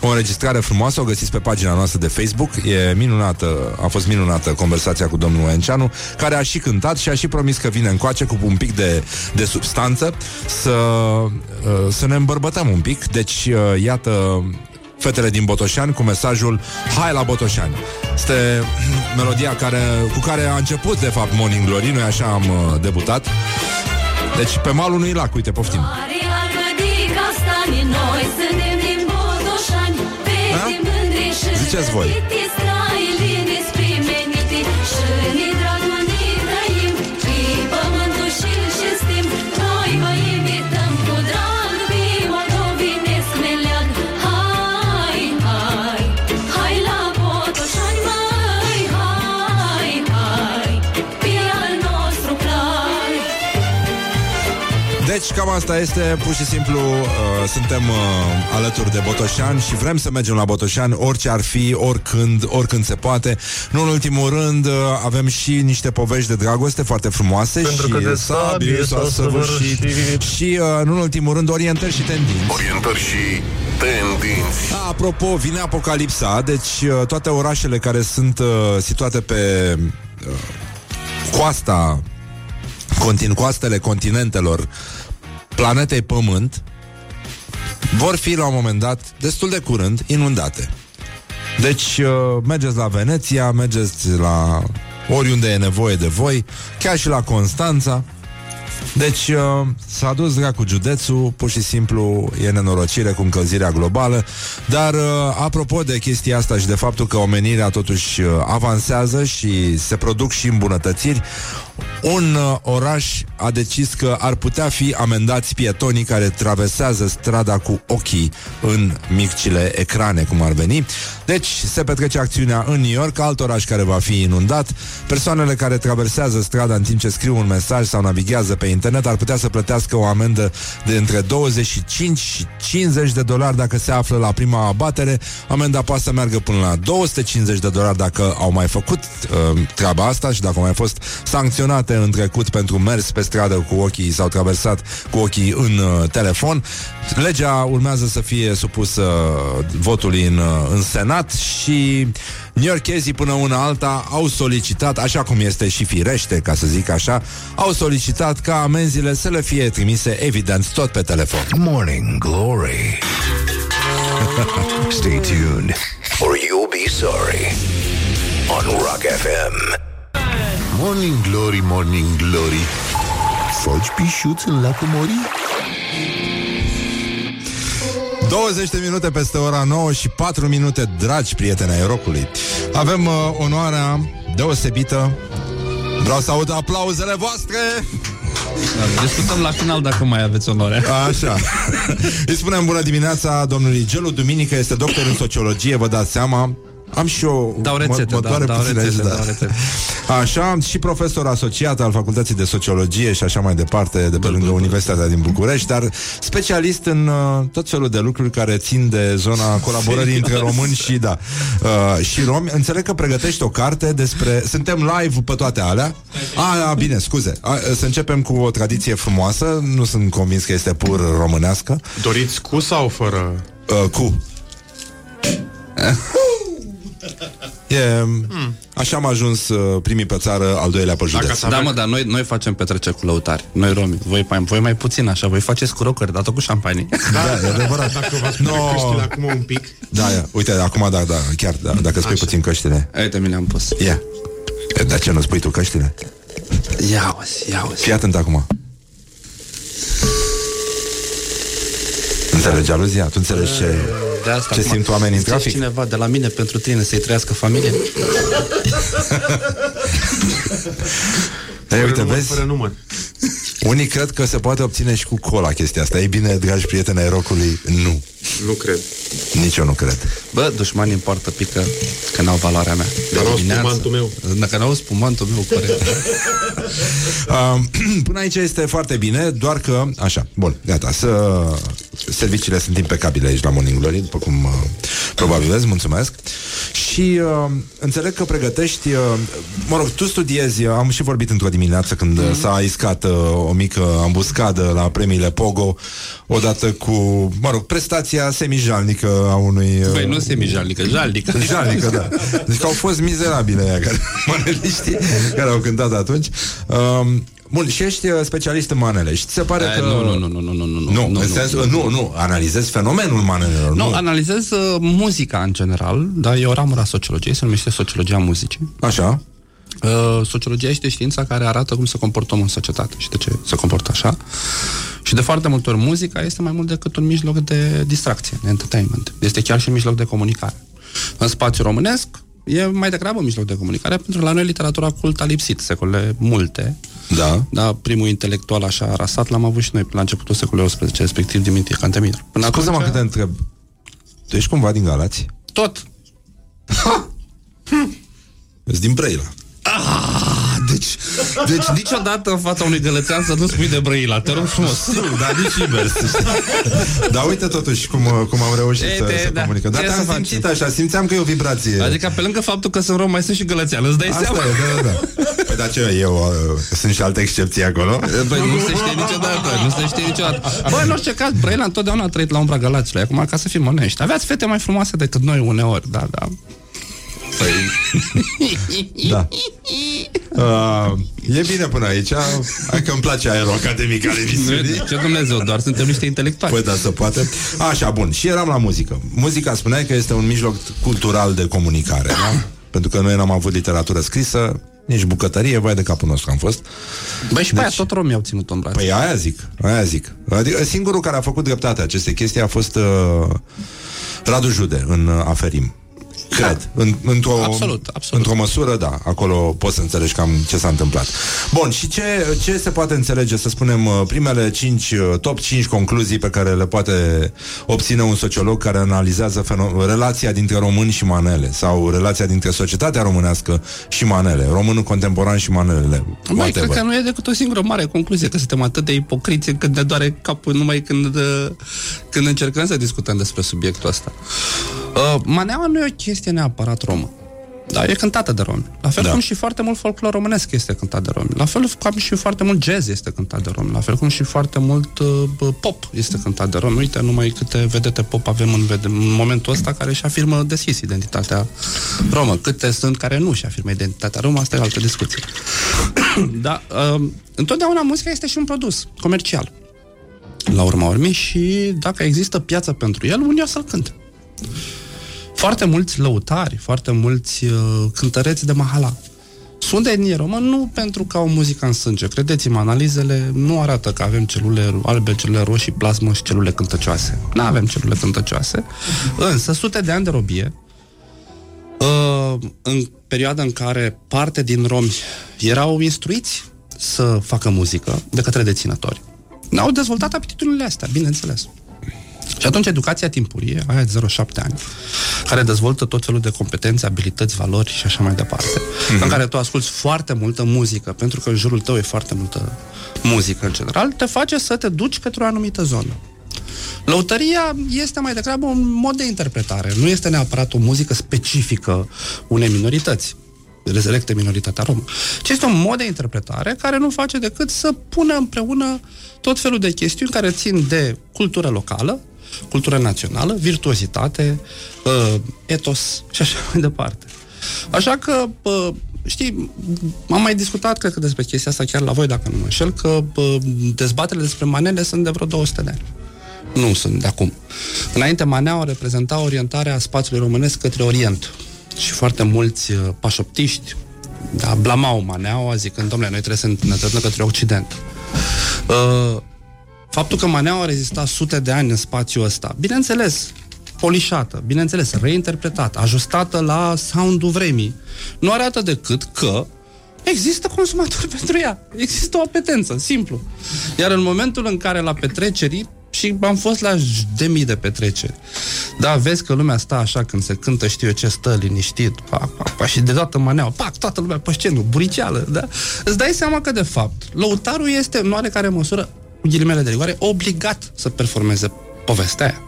O înregistrare frumoasă, o găsiți pe pagina noastră de Facebook. E minunată, a fost minunată conversația cu domnul Enceanu, care a și cântat și a și promis că vine încoace cu un pic de, de substanță să, uh, să ne îmbărbătăm un pic. Deci, uh, iată, fetele din Botoșani cu mesajul Hai la Botoșani. Este melodia care, cu care a început, de fapt, Morning Glory. Noi așa am uh, debutat. Deci, pe malul unui lac, uite, poftim. Mare iarbă de Deci cam asta este, pur și simplu uh, suntem uh, alături de Botoșani și vrem să mergem la Botoșani orice ar fi, oricând, oricând se poate. Nu în ultimul rând uh, avem și niște povești de dragoste foarte frumoase Pentru și că de sabie sabie s-a săvârșit. și uh, nu în ultimul rând orientări și tendinți. Orientări și tendinți. Da, apropo, vine apocalipsa, deci uh, toate orașele care sunt uh, situate pe uh, coasta, contin, coastele continentelor planetei Pământ vor fi la un moment dat, destul de curând, inundate. Deci uh, mergeți la Veneția, mergeți la oriunde e nevoie de voi, chiar și la Constanța. Deci uh, s-a dus dracu județul, pur și simplu e nenorocire cu încălzirea globală, dar uh, apropo de chestia asta și de faptul că omenirea totuși uh, avansează și se produc și îmbunătățiri, un uh, oraș a decis că ar putea fi amendați pietonii care traversează strada cu ochii în micile ecrane, cum ar veni. Deci se petrece acțiunea în New York, alt oraș care va fi inundat. Persoanele care traversează strada în timp ce scriu un mesaj sau navighează pe internet ar putea să plătească o amendă de între 25 și 50 de dolari dacă se află la prima abatere. Amenda poate să meargă până la 250 de dolari dacă au mai făcut uh, treaba asta și dacă au mai fost sancționate în trecut pentru mers pe stradă cu ochii sau traversat cu ochii în uh, telefon. Legea urmează să fie supusă votului în, uh, în Senat și New până una alta au solicitat, așa cum este și firește, ca să zic așa, au solicitat ca amenziile să le fie trimise, evident, tot pe telefon. Morning Glory. Stay tuned or you'll be sorry on Rock FM. Morning Glory, Morning Glory Foci pișuț în lacul Mori? 20 de minute peste ora 9 și 4 minute, dragi prieteni ai rocului. Avem uh, onoarea deosebită. Vreau să aud aplauzele voastre. Da, discutăm la final dacă mai aveți onoare. Așa. Îi spunem bună dimineața domnului Gelu Duminică, este doctor în sociologie, vă dați seama. Am și eu Dau rețete, mă, mă da, doare dau puțin rețete, aici, da. dau rețete. Așa, și profesor asociat al Facultății de Sociologie și așa mai departe, de pe lângă Universitatea din București, dar specialist în uh, tot felul de lucruri care țin de zona colaborării între români și, da, uh, și romi. Înțeleg că pregătești o carte despre... Suntem live pe toate alea. A, a bine, scuze. A, să începem cu o tradiție frumoasă. Nu sunt convins că este pur românească. Doriți cu sau fără? Uh, cu. E, Așa am ajuns uh, primii pe țară, al doilea pe județ. Da, mă, dar noi, noi facem petreceri cu lăutari. Noi romi. Voi mai, voi mai puțin așa. Voi faceți cu rocări, dar tot cu șampanie. Da, e adevărat. Dacă v-ați pune No. căștile acum un pic Da, ia. uite, acum, da, da, chiar, da, dacă spui Așa. puțin căștile. Uite, mi le-am pus. Ia. E, Dar ce, nu spui tu căștile? Ia uzi, ia uzi. Fii atent acum. Înțelegi aluzia? Tu înțelegi ce, De asta, ce acum, simt oamenii în zice trafic? cineva de la mine pentru tine să-i trăiască familie? Ei, uite, număr, vezi? fără număr Unii cred că se poate obține și cu cola chestia asta. Ei bine, dragi prieteni ai rockului, nu. Nu cred. Nici eu nu cred. Bă, dușmanii în poartă pică că n-au valoarea mea. Dar n-au dimineață. spumantul meu. Dacă n-au spumantul meu, corect. Uh, până aici este foarte bine, doar că, așa, bun, gata, să... Serviciile sunt impecabile aici la Morning Glory, după cum uh, probabil vezi, mulțumesc. Și uh, înțeleg că pregătești, uh, mă rog, tu studiezi, uh, am și vorbit într-o dimineață când mm-hmm. s-a iscat uh, o mică ambuscadă la premiile Pogo, odată cu, mă rog, prestația semijalnică a unui... Uh, Băi, nu semijalnică, jalnică. Jalnică, da. Deci că au fost mizerabile aia care, maneliștii care au cântat atunci. Um, bun, și ești uh, specialist în manele și ți se pare Eh, că... Nu, nu, nu, nu, nu, nu, nu, Nu, nu, în sensul, nu, nu, analizezi fenomenul manelelor. Nu, Nu, analizez uh, muzica în general, dar e o ramură a sociologiei, se numește sociologia muzicii. Așa. Uh, sociologia este știința care arată cum se comportă omul în societate și de ce se comportă așa. Și de foarte multe ori muzica este mai mult decât un mijloc de distracție, de entertainment. Este chiar și un mijloc de comunicare. În spațiul românesc e mai degrabă un mijloc de comunicare, pentru că la noi literatura cult a lipsit secole multe. Da. Da, primul intelectual așa rasat l-am avut și noi la începutul secolului XVIII, respectiv Dimitrie Cantemir. Până Scuze-mă atunci- că te întreb. Tu ești cumva din Galați? Tot. Ești din Brăila. Ah, deci, deci niciodată în fața unui gălățean să nu spui de Brăila, te rog frumos. Nu, dar nici invers. Dar uite totuși cum, cum am reușit E, să, de- să da. comunicăm. Dar Ce te-am să simțit așa, simțeam că e o vibrație. Adică pe lângă faptul că sunt rom, mai sunt și gălățean, îți dai Asta seama? e, da, da, da. Păi, dar ce, eu, uh, sunt și alte excepții acolo? Băi, nu se știe niciodată, nu se știe niciodată. Bă, în orice caz, Brăila întotdeauna a trăit la umbra Galaților. Acum, ca să fim onești, aveați fete mai frumoase decât noi uneori, da, da. Da. Uh, e bine până aici. Hai că îmi place aerul academic al emisiunii. Ce Dumnezeu, doar suntem niște intelectuali. Păi da, se poate. Așa, bun. Și eram la muzică. Muzica spuneai că este un mijloc cultural de comunicare, da? Pentru că noi n-am avut literatură scrisă, nici bucătărie, vai de capul nostru am fost. Băi, și pe aia tot romii au ținut în brațe. Păi aia zic, aia zic. Adică singurul care a făcut dreptate aceste chestii a fost uh, Radu Jude în uh, Aferim. Cred. În, într-o, Absolut, absolut. Într-o măsură, da. Acolo poți să înțelegi cam ce s-a întâmplat. Bun, și ce, ce se poate înțelege, să spunem, uh, primele 5, top 5 concluzii pe care le poate obține un sociolog care analizează feno- relația dintre români și manele sau relația dintre societatea românească și manele, românul contemporan și manelele. Mai cred whatever. că nu e decât o singură mare concluzie, că suntem atât de ipocriți încât ne doare capul numai când, uh, când încercăm să discutăm despre subiectul ăsta. Uh, maneaua nu e o chestie neapărat romă. Da, e cântată de romi. La fel Da. da. cum și foarte mult folclor românesc este cântat de romi. La fel cum și foarte mult jazz este cântat de romi. La fel cum și foarte mult uh, bă, pop este cântat de romi. Uite, numai câte vedete pop avem în, vede- în momentul ăsta care își afirmă deschis identitatea romă. Câte sunt care nu își afirmă identitatea romă, asta e o altă discuție. da, uh, întotdeauna muzica este și un produs comercial. La urma urmei și dacă există piață pentru el, unii o să-l cânte. Foarte mulți lăutari, foarte mulți uh, cântăreți de mahala sunt de etnie romă nu pentru că au muzica în sânge. Credeți-mă, analizele nu arată că avem celule albe, celule roșii, plasmă și celule cântăcioase. Nu avem celule cântăcioase. Însă, sute de ani de robie, uh, în perioada în care parte din romi erau instruiți să facă muzică de către deținători, n-au dezvoltat aptitudinile astea, bineînțeles. Și atunci educația timpurie, aia de 0-7 ani, care dezvoltă tot felul de competențe, abilități, valori și așa mai departe, mm-hmm. în care tu asculti foarte multă muzică, pentru că în jurul tău e foarte multă muzică în general, te face să te duci către o anumită zonă. Lăutăria este mai degrabă un mod de interpretare, nu este neapărat o muzică specifică unei minorități rezelecte minoritatea romă, ci este un mod de interpretare care nu face decât să pună împreună tot felul de chestiuni care țin de cultură locală, cultură națională, virtuozitate, uh, etos și așa mai departe. Așa că, uh, știi, am mai discutat, cred că despre chestia asta chiar la voi, dacă nu mă înșel, că uh, dezbaterile despre manele sunt de vreo 200 de ani. Nu sunt de acum. Înainte, maneaua reprezenta orientarea spațiului românesc către Orient. Și foarte mulți uh, pașoptiști da, blamau maneaua zicând, domnule, noi trebuie să ne îndreptăm către Occident. Uh, faptul că maneaua a rezistat sute de ani în spațiul ăsta, bineînțeles, polișată, bineînțeles, reinterpretată, ajustată la sound-ul vremii, nu arată decât că Există consumatori pentru ea. Există o apetență, simplu. Iar în momentul în care la petreceri, și am fost la j- de mii de petreceri. Da, vezi că lumea stă așa când se cântă, știu eu ce, stă liniștit, pac, pac, pac, și deodată maneaua, pac, toată lumea pe scenă, buriceală, da? Îți dai seama că, de fapt, lăutarul este, în oarecare măsură, cu ghilimele de rigoare, obligat să performeze povestea aia.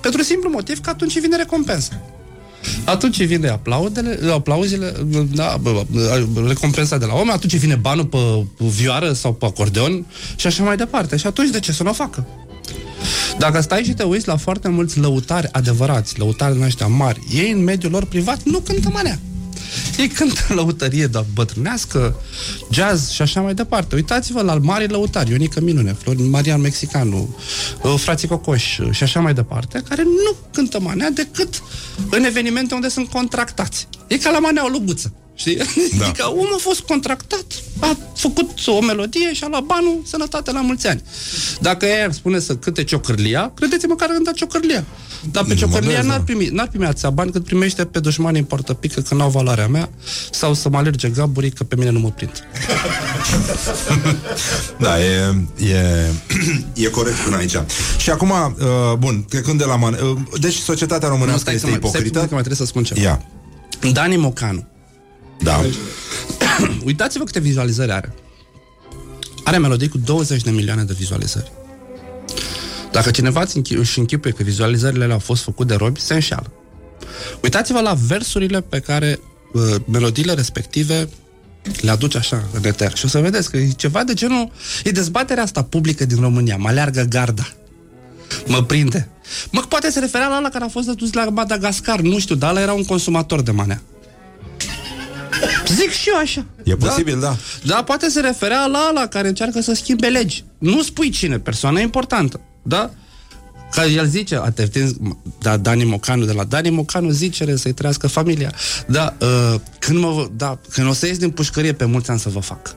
Pentru simplu motiv că atunci vine recompensa. Atunci vine aplaudele, aplauzele, da, bă, bă, recompensa de la om, atunci vine banul pe vioară sau pe acordeon și așa mai departe. Și atunci de ce să nu o facă? Dacă stai și te uiți la foarte mulți lăutari adevărați, lăutari din ăștia mari, ei în mediul lor privat nu cântă manea. Ei cântă lăutărie de bătrânească, jazz și așa mai departe. Uitați-vă la mari lăutari, Ionica Minune, Florin Marian Mexicanu, uh, frații Cocoș uh, și așa mai departe, care nu cântă manea decât în evenimente unde sunt contractați. E ca la manea o lubuță. Știi? Da. Adică omul a fost contractat, a făcut o melodie și a luat banul, sănătate la mulți ani. Dacă ea ar spune să cânte ciocârlia, credeți-mă că ar cânta ciocârlia. Dar pe ciocârlia modest, n-ar da. primi, n-ar primi atâția bani cât primește pe dușmanii în portă pică că n-au valoarea mea sau să mă alerge gaburii că pe mine nu mă prind. Da, e, e, e corect până aici. Și acum, uh, bun, trecând de la... Man- uh, deci societatea românească stai este că mai- stai ipocrită? puțin că mai trebuie să spun ceva. Ia, Dani Mocanu. Da. Uitați-vă câte vizualizări are. Are melodii cu 20 de milioane de vizualizări. Dacă cineva îți închi- își închipuie că vizualizările alea au fost făcute de robi, se înșeală. Uitați-vă la versurile pe care uh, melodiile respective le aduce așa în eter. Și o să vedeți că e ceva de genul... E dezbaterea asta publică din România. Mă leargă garda. Mă prinde. Mă, poate se referea la ăla care a fost adus la Madagascar. Nu știu, dar ăla era un consumator de manea. Zic și eu așa. E posibil, da. Da, poate se referea la ala care încearcă să schimbe legi. Nu spui cine, persoana importantă. Da? Că el zice, atenți, da, Dani Mocanu, de la Dani Mocanu zice să-i trăiască familia. Da, uh, când, mă, da, când o să ies din pușcărie pe mulți ani să vă fac.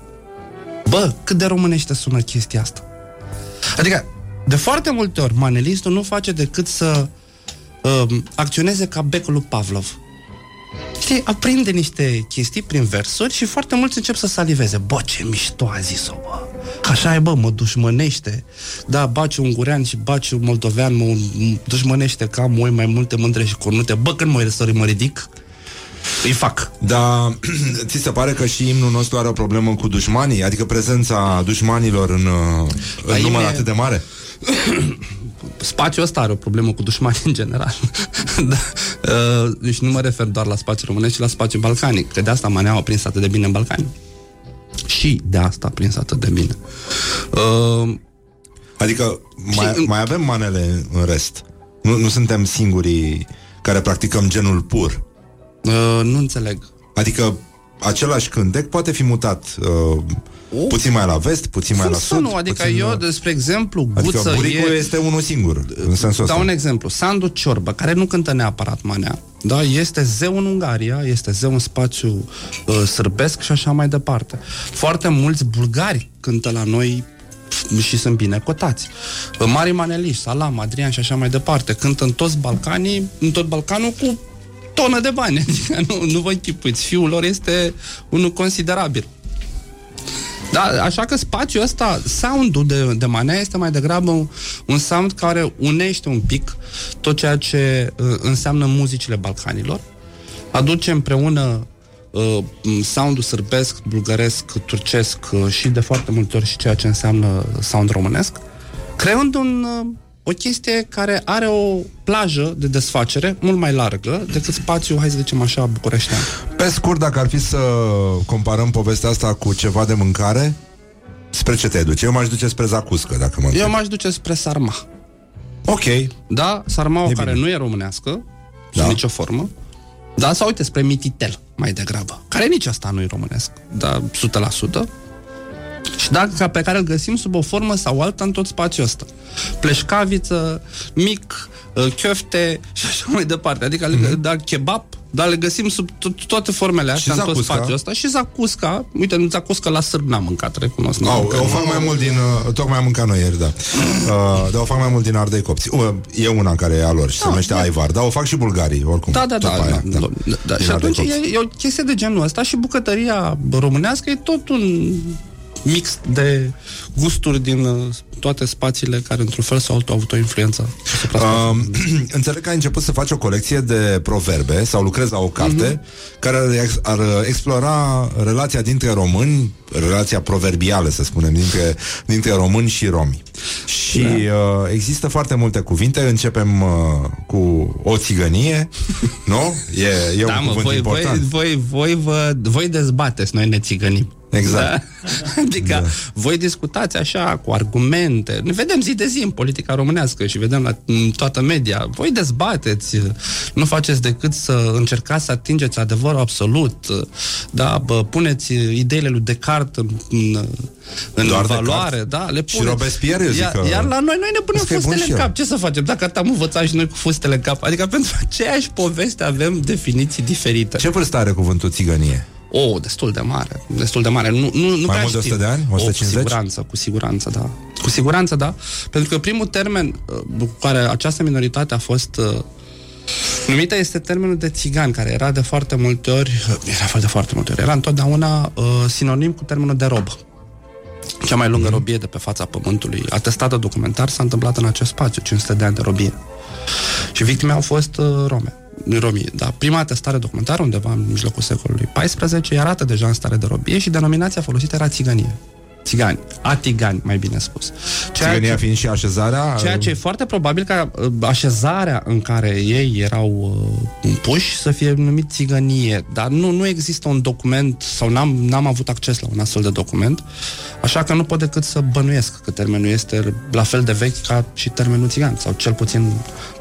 Bă, cât de românește sună chestia asta. Adică, de foarte multe ori, manelistul nu face decât să uh, acționeze ca becul lui Pavlov. Știi, aprinde niște chestii prin versuri și foarte mulți încep să saliveze. Bă, ce mișto a zis-o, bă. Așa e, bă, mă dușmănește. Da, baci un gurean și baci un moldovean, mă m- dușmănește că am oi mai multe mândre și cornute. Bă, când mă să mă ridic, îi fac. Dar ți se pare că și imnul nostru are o problemă cu dușmanii? Adică prezența dușmanilor în, uh, în La număr imne- atât de mare? spațiul ăsta are o problemă cu dușmanii în general. da. uh, deci nu mă refer doar la spațiul românesc, ci la spațiul balcanic, că de asta Maneaua a prins atât de bine în Balcani. Și de asta a prins atât de bine. Uh, Adică mai, în- mai avem manele în rest. Nu, nu suntem singurii care practicăm genul pur. uh, nu înțeleg. Adică același cântec poate fi mutat uh, puțin mai la vest, puțin mai Cum la să sud. nu? Adică puțin, eu, uh, despre exemplu, Adică Guță buricul e... este unul singur, în sensul ăsta. Dau un exemplu. Sandu Ciorbă, care nu cântă neapărat manea, da? este zeu în Ungaria, este zeu în spațiu uh, sârbesc și așa mai departe. Foarte mulți bulgari cântă la noi pf, și sunt bine cotați. Uh, Mari maneliști, Salam, Adrian și așa mai departe, cântă în toți Balcanii, în tot Balcanul cu tonă de bani. Adică nu, nu vă închipuiți. Fiul lor este unul considerabil. Da, așa că spațiul ăsta, soundul de, de manea este mai degrabă un, un sound care unește un pic tot ceea ce uh, înseamnă muzicile balcanilor, aduce împreună uh, soundul sârbesc, bulgăresc, turcesc uh, și de foarte multe ori și ceea ce înseamnă sound românesc, creând un, uh, o chestie care are o plajă de desfacere mult mai largă decât spațiul, hai să zicem așa, bucureștean. Pe scurt, dacă ar fi să comparăm povestea asta cu ceva de mâncare, spre ce te duce? Eu m-aș duce spre zacuscă, dacă mă Eu întreb. m-aș duce spre sarma. Ok. Da, sarmaua E care bine. nu e românească, Da. da. sub nicio formă. Da, sau uite, spre mititel, mai degrabă, care nici asta nu e românesc, da, 100%. Și dacă pe care îl găsim sub o formă sau alta în tot spațiul ăsta. Pleșcaviță, mic, uh, chiofte și așa mai departe. Adică, mm-hmm. da, kebab, Dar le găsim sub to- toate formele astea Și în tot zacusca? spațiul ăsta. Și zacusca, uite, nu zacusca la sârb n-am mâncat, recunosc. n-am Au, mâncat. o fac mai mult din... uh, Tocmai am mâncat noi ieri, da. Uh, dar o fac mai mult din ardei copți. Uh, e una care e a lor și se numește Aivar. Dar o fac și bulgarii, oricum. Da, da, da, Tot aia, da, da, da, da. Din Și ardei atunci copți. e, e o chestie de genul ăsta și bucătăria românească e tot un mix de gusturi din uh, toate spațiile care într-un fel sau altul au avut o influență asupra Um, înțeleg că ai început să faci o colecție de proverbe sau lucrezi la o carte Mhm. care ar, ex- ar explora relația dintre români, relația proverbială, să spunem, dintre, dintre români și romi. Și Da. uh, există foarte multe cuvinte. Începem uh, cu o țigănie, nu? E, e da, un mă, cuvânt voi, voi, important. voi, voi, vă, voi dezbateți, noi ne țigănim. Exact. Da? Adică da. voi discutați așa, cu argumente. Ne vedem zi de zi în politica românească și vedem la în toată media. Voi dezbateți, nu faceți decât să încercați să atingeți adevărul absolut. Da, bă, puneți ideile lui Descartes în, în, în Doar valoare. Descartes? Da, le Și puneți. Robespierre, eu zic iar, că- iar la noi, noi ne punem Zic că e bun fustele și în el. cap. Ce să facem? Dacă am învățat și noi cu fustele în cap. Adică pentru aceeași poveste avem definiții diferite. Ce vârstă are cuvântul țigănie? Oh, destul de mare, destul de mare. Nu, nu, nu prea mult de 100 știm. de ani? Oh, 150? cu siguranță, cu siguranță, da. Cu siguranță, da. Pentru că primul termen uh, cu care această minoritate a fost uh, numită este termenul de țigan, care era de foarte multe ori, uh, era de foarte multe ori, era întotdeauna uh, sinonim cu termenul de rob. Cea mai lungă robie de pe fața pământului, atestată documentar, s-a întâmplat în acest spațiu, 500 de ani de robie. Și victime au fost uh, rome. Romii, da. Prima atestare documentară, undeva în mijlocul secolului XIV, îi arată deja în stare de robie și denominația folosită era țigănie. Țigani. Atigani, mai bine spus. Ceea Țigănia ce- fiind și așezarea... Ceea ce e foarte probabil ca uh, așezarea în care ei erau uh, puși să fie numit țigănie, dar nu, nu există un document sau n-am, n-am avut acces la un astfel de document, așa că nu pot decât să bănuiesc că termenul este la fel de vechi ca și termenul țigan, sau cel puțin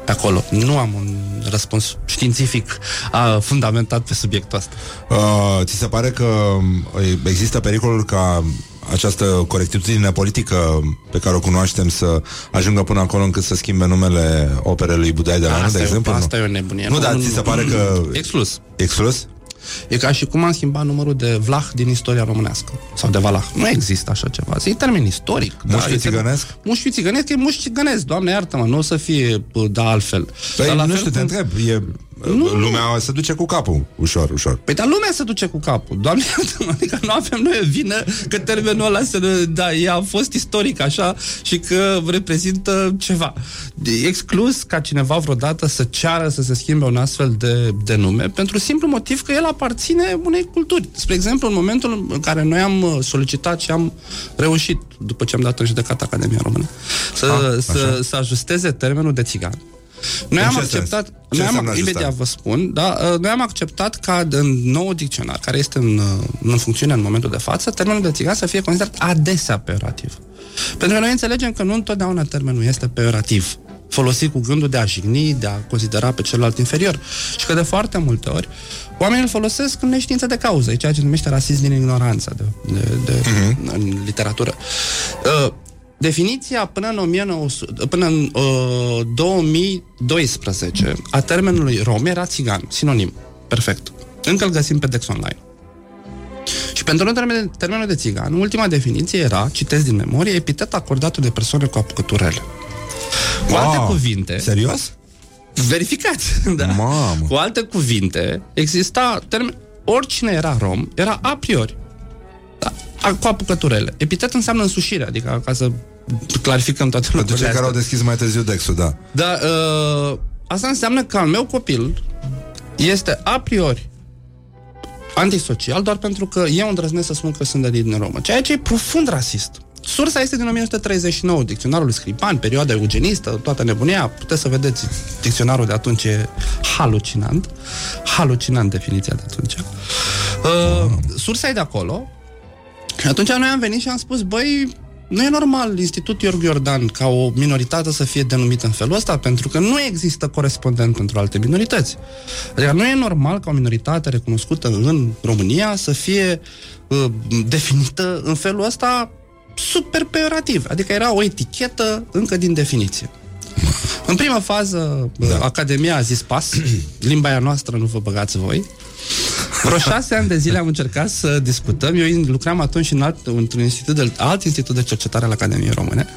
pe acolo. Nu am un răspuns științific uh, fundamentat pe subiectul ăsta. Uh, ți se pare că uh, există pericolul ca această corectitudine politică pe care o cunoaștem să ajungă până acolo încât să schimbe numele operei lui Budai de la Asta de e- exemplu? nu? asta e o nebunie. Nu, Nu, dar nu, ți nu, se nu. pare că... Exclus. Exclus? E ca și cum am schimbat numărul de Vlah din istoria românească. Sau de Valah. Nu există așa ceva. E termen istoric. Mușchiul e termen- țigănesc? Mușchiul țigănesc e mușchi țigănesc. Doamne, iartă-mă, nu o să fie bă, da altfel. Păi, Dar la nu fel știu, te cum- întreb. E, lumea se duce cu capul, ușor, ușor. Păi dar lumea se duce cu capul. Doamne, iartă-mă, adică nu avem noi o vină că termenul ăla se, da, ea a fost istoric așa și că reprezintă ceva. E exclus ca cineva vreodată să ceară să se schimbe un astfel de, de nume pentru simplu motiv că el aparține unei culturi. Spre exemplu, în momentul în care noi am uh, solicitat și am reușit, după ce am dat în judecată Academia Română, să, Ah, să, așa. să ajusteze termenul de țigan. Noi În am ce acceptat, sens? Ce noi am, înseamnă imediat ajustare? vă spun, da, uh, noi am acceptat ca în nou dicționar, care este în, uh, în funcțiune în momentul de față, termenul de țigan să fie considerat adesea peorativ. Pentru că noi înțelegem că nu întotdeauna termenul este peorativ folosit cu gândul de a jigni, de a considera pe celălalt inferior. Și că de foarte multe ori oamenii îl folosesc în neștiință de cauză, e ceea ce numește rasism din ignoranță de, de, de, uh-huh. în literatură. Uh, definiția până în, 1900, până în uh, 2012 a termenului rom era țigan, sinonim. Perfect. Încă îl găsim pe Dex Online. Și pentru noi termen, termenul de țigan, ultima definiție era, citesc din memorie, epitet acordat de persoane cu apucăturele. Cu Wow, alte cuvinte... Serios? Verificați, da. Mamă. Cu alte cuvinte, exista termen... Oricine era rom, era a priori. Da, a- cu apucăturele. Epitet înseamnă însușire, adică ca să clarificăm toate Pentru lucrurile cei care au astea. deschis mai târziu Dexul, da. Da, uh, asta înseamnă că al meu copil este a priori antisocial doar pentru că eu îndrăznesc să spun că sunt de din Romă, ceea ce e profund rasist. Sursa este din 1939, dicționarul lui Scripan, perioada eugenistă, toată nebunia. Puteți să vedeți dicționarul de atunci e halucinant. Halucinant definiția de atunci. Uh, sursa e de acolo. Și atunci noi am venit și am spus, băi, nu e normal Institutul Iorgu Iordan ca o minoritate să fie denumită în felul ăsta, pentru că nu există corespondent pentru alte minorități. Adică nu e normal ca o minoritate recunoscută în România să fie uh, definită în felul ăsta super peorativ. Adică era o etichetă încă din definiție. În prima fază, da. Academia a zis pas, limba aia noastră nu vă băgați voi. Vreo șase ani de zile am încercat să discutăm. Eu lucram atunci în alt, într-un institut de, alt institut de cercetare al Academiei Române.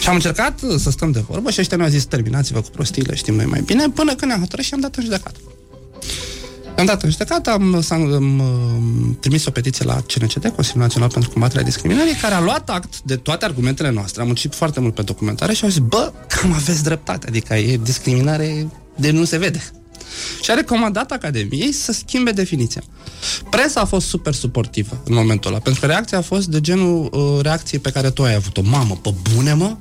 Și am încercat să stăm de vorbă și ăștia ne-au zis, terminați-vă cu prostiile, știm noi mai bine, până când ne-am hotărât și am dat în judecată. Am dat în judecată, am, am, am, am trimis o petiție la CNCD, Consiliul Național pentru Combaterea Discriminării, care a luat act de toate argumentele noastre. Am muncit foarte mult pe documentare și au zis, bă, cam aveți dreptate, adică e discriminare de nu se vede. Și a recomandat Academiei să schimbe definiția. Presa a fost super suportivă în momentul ăla, pentru că reacția a fost de genul uh, reacției pe care tu ai avut-o. Mamă, pe bune, mă?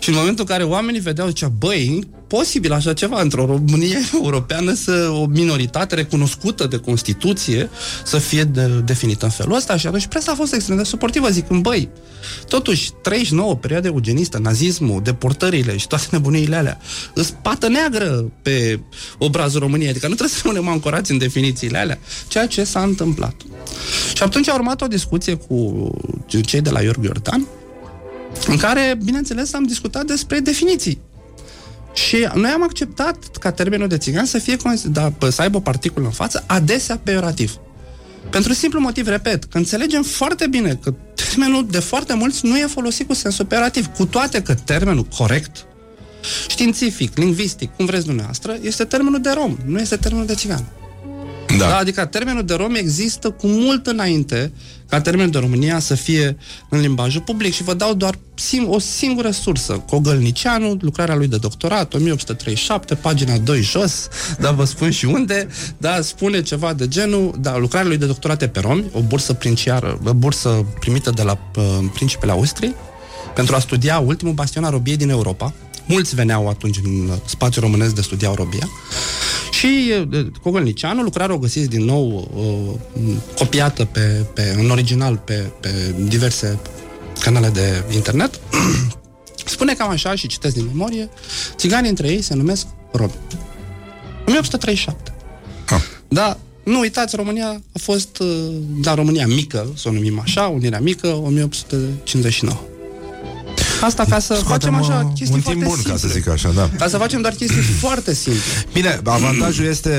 Și în momentul în care oamenii vedeau, zicea, băi, posibil așa ceva într-o Românie europeană să o minoritate recunoscută de Constituție să fie de, definită în felul ăsta? Și atunci presa a fost extrem de suportivă zicând, băi, totuși 39 perioade eugenistă, nazismul, deportările și toate nebuniile alea, îs pată neagră pe obrazul României, adică nu trebuie să rămânem ancorați în definițiile alea, ceea ce s-a întâmplat. Și atunci a urmat o discuție cu cei de la Iorgu Iordan, în care, bineînțeles, am discutat despre definiții. Și noi am acceptat ca termenul de țigan să fie da, să aibă o particulă în față, adesea peorativ. Pentru simplu motiv, repet, că înțelegem foarte bine că termenul de foarte mulți nu e folosit cu sensul peorativ, cu toate că termenul corect, științific, lingvistic, cum vreți dumneavoastră, este termenul de rom, nu este termenul de țigan. Da. da. Adică termenul de rom există cu mult înainte ca termenul de România să fie în limbajul public și vă dau doar sim- o singură sursă. Cogălnicianu, lucrarea lui de doctorat, 1837, pagina 2 jos, da, vă spun și unde, da, spune ceva de genul, da, lucrarea lui de doctorat e pe romi, o bursă princiară, o bursă primită de la uh, principele Austriei, pentru a studia ultimul bastion al robiei din Europa. Mulți veneau atunci în spațiul românesc de studiau robia. Și Cogălnicianu, lucrarea o găsiți din nou uh, copiată pe, pe, în original pe, pe diverse canale de internet. Spune cam așa și citesc din memorie, țiganii între ei se numesc romi. 1837. Ah. Da, nu uitați, România a fost, da, România mică, să o numim așa, Unirea Mică, 1859. Asta ca să Scoatem facem așa uh, chestii un foarte timp bun, simple. ca să zic așa, da. Ca să facem doar chestii foarte simple. Bine, avantajul este,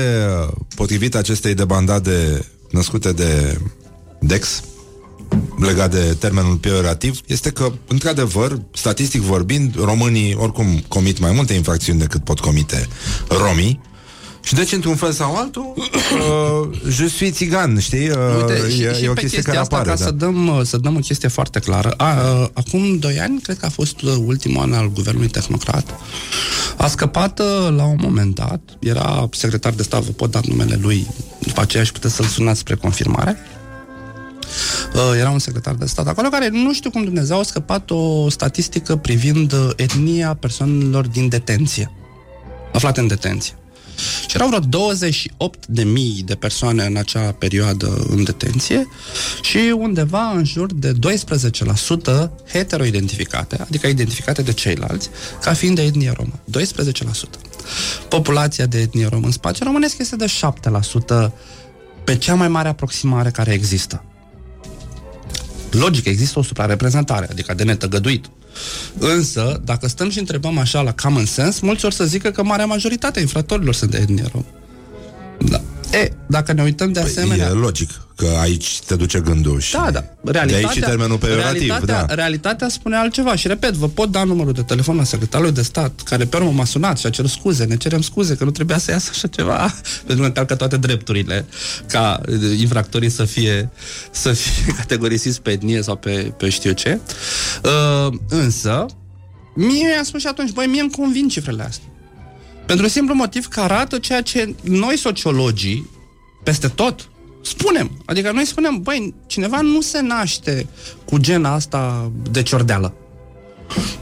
potrivit acestei debandade născute de Dex, legat de termenul peorativ, este că, într-adevăr, statistic vorbind, românii oricum comit mai multe infracțiuni decât pot comite romii, și deci, într-un fel sau altul, uh, je suis țigan, știi? Uh, Uite, și, e, și e o pe chestie chestia care asta, apare. ca Da. să, dăm, uh, să dăm o chestie foarte clară. A, uh, acum doi ani, cred că a fost uh, ultimul an al guvernului tehnocrat, a scăpat uh, la un moment dat, era secretar de stat, vă pot da numele lui, după aceea și puteți să-l sunați spre confirmare, Uh, era un secretar de stat acolo care nu știu cum Dumnezeu a scăpat o statistică privind uh, etnia persoanelor din detenție, aflate în detenție. Și erau vreo 28 de mii de persoane în acea perioadă în detenție și undeva în jur de 12% heteroidentificate, adică identificate de ceilalți, ca fiind de etnie romă. 12%. Populația de etnie romă în spațiul românesc este de 7% pe cea mai mare aproximare care există. Logic, există o suprareprezentare, adică de netăgăduit. Însă, dacă stăm și întrebăm așa la common sense, mulți or să zică că marea majoritate a infractorilor sunt de etnie romă. Da. E, dacă ne uităm de asemenea... E logic că aici te duce gândul și Da, da. de aici și Realitatea, termenul peorativ, realitatea, da. realitatea spune altceva și repet, vă pot da numărul de telefon al secretarului de stat care pe urmă m-a sunat și a cerut scuze, ne cerem scuze că nu trebuia să iasă așa ceva pentru că încalcă toate drepturile ca uh, infractorii să fie să fie categorisiți pe etnie sau pe, pe știu ce. Uh, însă, mie mi-a spus și atunci, băi, mie îmi convin cifrele astea. Pentru simplu motiv că arată ceea ce noi sociologii, peste tot, spunem. Adică noi spunem, băi, cineva nu se naște cu gena asta de ciordeală.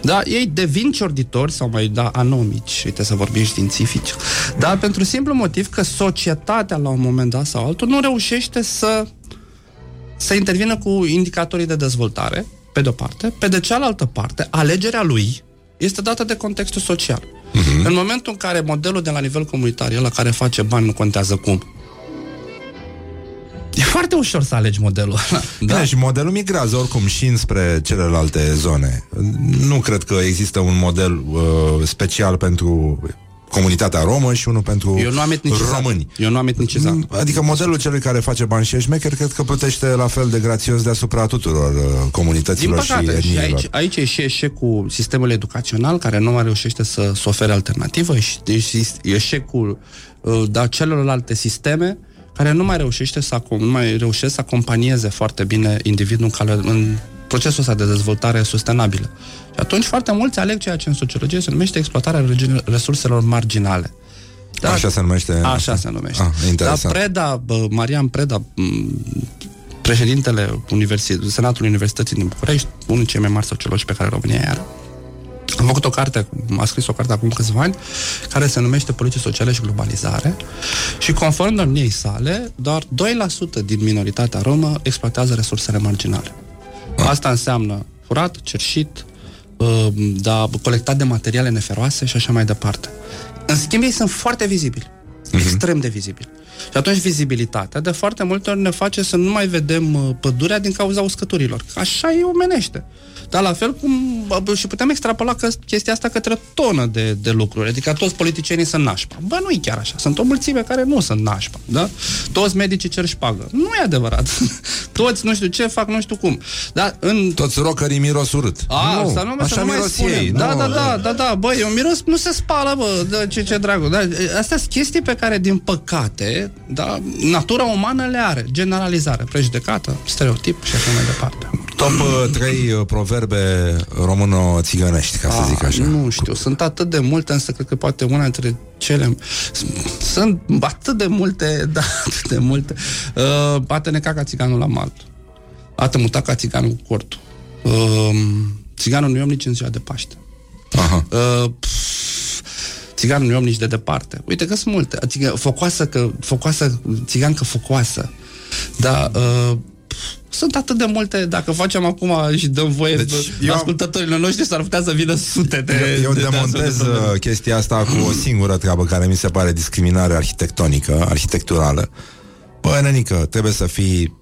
Da, ei devin ciorditori sau mai da anomici, uite să vorbim științifici, dar pentru simplu motiv că societatea la un moment dat sau altul nu reușește să să intervină cu indicatorii de dezvoltare, pe de-o parte, pe de cealaltă parte, alegerea lui este dată de contextul social. Uh-huh. În momentul în care modelul de la nivel comunitar, el la care face bani, nu contează cum, E foarte foarte ușor să alegi modelul ăla. Da. și modelul migrează oricum și înspre celelalte zone. Nu cred că există un model uh, special pentru comunitatea romă și unul pentru Eu nu am etnicizat. români. Eu nu am etnicizat. Adică modelul celui care face bani și e șmecher cred că plutește la fel de grațios deasupra tuturor uh, Din comunităților păcate, și și etniilor. aici, aici e și eșecul sistemului educațional care nu mai reușește să, să ofere alternativă și și eșecul uh, da, celorlalte sisteme care nu mai reușește să acom- nu mai reușesc să acompanieze foarte bine individul în, cale, în procesul ăsta de dezvoltare sustenabilă. Și atunci foarte mulți aleg ceea ce în sociologie se numește exploatarea regi- resurselor marginale. Da, Așa se numește? Așa se numește. Ah, Dar interesant. Preda, bă, Marian Preda, m, președintele Universi- Senatului Universității din București, unul dintre cei mai mari sociologi pe care România are, a făcut o carte, a scris o carte acum câțiva ani, care se numește Politici Sociale și Globalizare și conform domniei sale, doar 2% din minoritatea romă exploatează resursele marginale. Asta înseamnă furat, cerșit, uh, da, colectat de materiale neferoase și așa mai departe. În schimb, ei sunt foarte vizibili. Extrem de vizibili. Și atunci vizibilitatea de foarte multe ori ne face să nu mai vedem uh, pădurea din cauza uscăturilor. Așa e omenește. Dar la fel cum bă, și putem extrapola că chestia asta către o tonă de, de lucruri. Adică toți politicienii sunt nașpa. Bă, nu e chiar așa. Sunt o mulțime care nu sunt nașpa. Da? Toți medicii cer șpagă. Nu e adevărat. toți nu știu ce fac, nu știu cum. Dar în Toți rocării miros urât. a, nu, asta nu, așa să nu mai miros spunem. ei. Da, nu, da, da, da, da, băi, e un miros, nu se spală, bă, da, ce, ce dragul. Da, astea sunt chestii pe care, din păcate, da, natura umană le are. Generalizare, prejudecată, stereotip și așa mai departe. Top uh, 3 proverbe româno-țigănești, ca să Ah, zic așa. Nu știu, sunt atât de multe, însă cred că poate una dintre cele... Sunt atât de multe, da, atât de multe. Uh, a te neca ca țiganul la malt. A te muta ca țiganul cu cortul. Uh, țiganul nu e om nici în ziua de Paște. Aha. Uh, pf, țiganul nu e om nici de departe. Uite că sunt multe. Adică focoasă, că, focoasă, țigancă focoasă. Da, uh, pf, sunt atât de multe, dacă facem acum și dăm voie Deci, deci, eu am- ascultătorilor noștri, s-ar putea să vină sute de... Eu de, de demontez astfel de probleme. uh, chestia asta cu o singură treabă care mi se pare discriminare arhitectonică, arhitecturală. Bă, nenică, trebuie să fii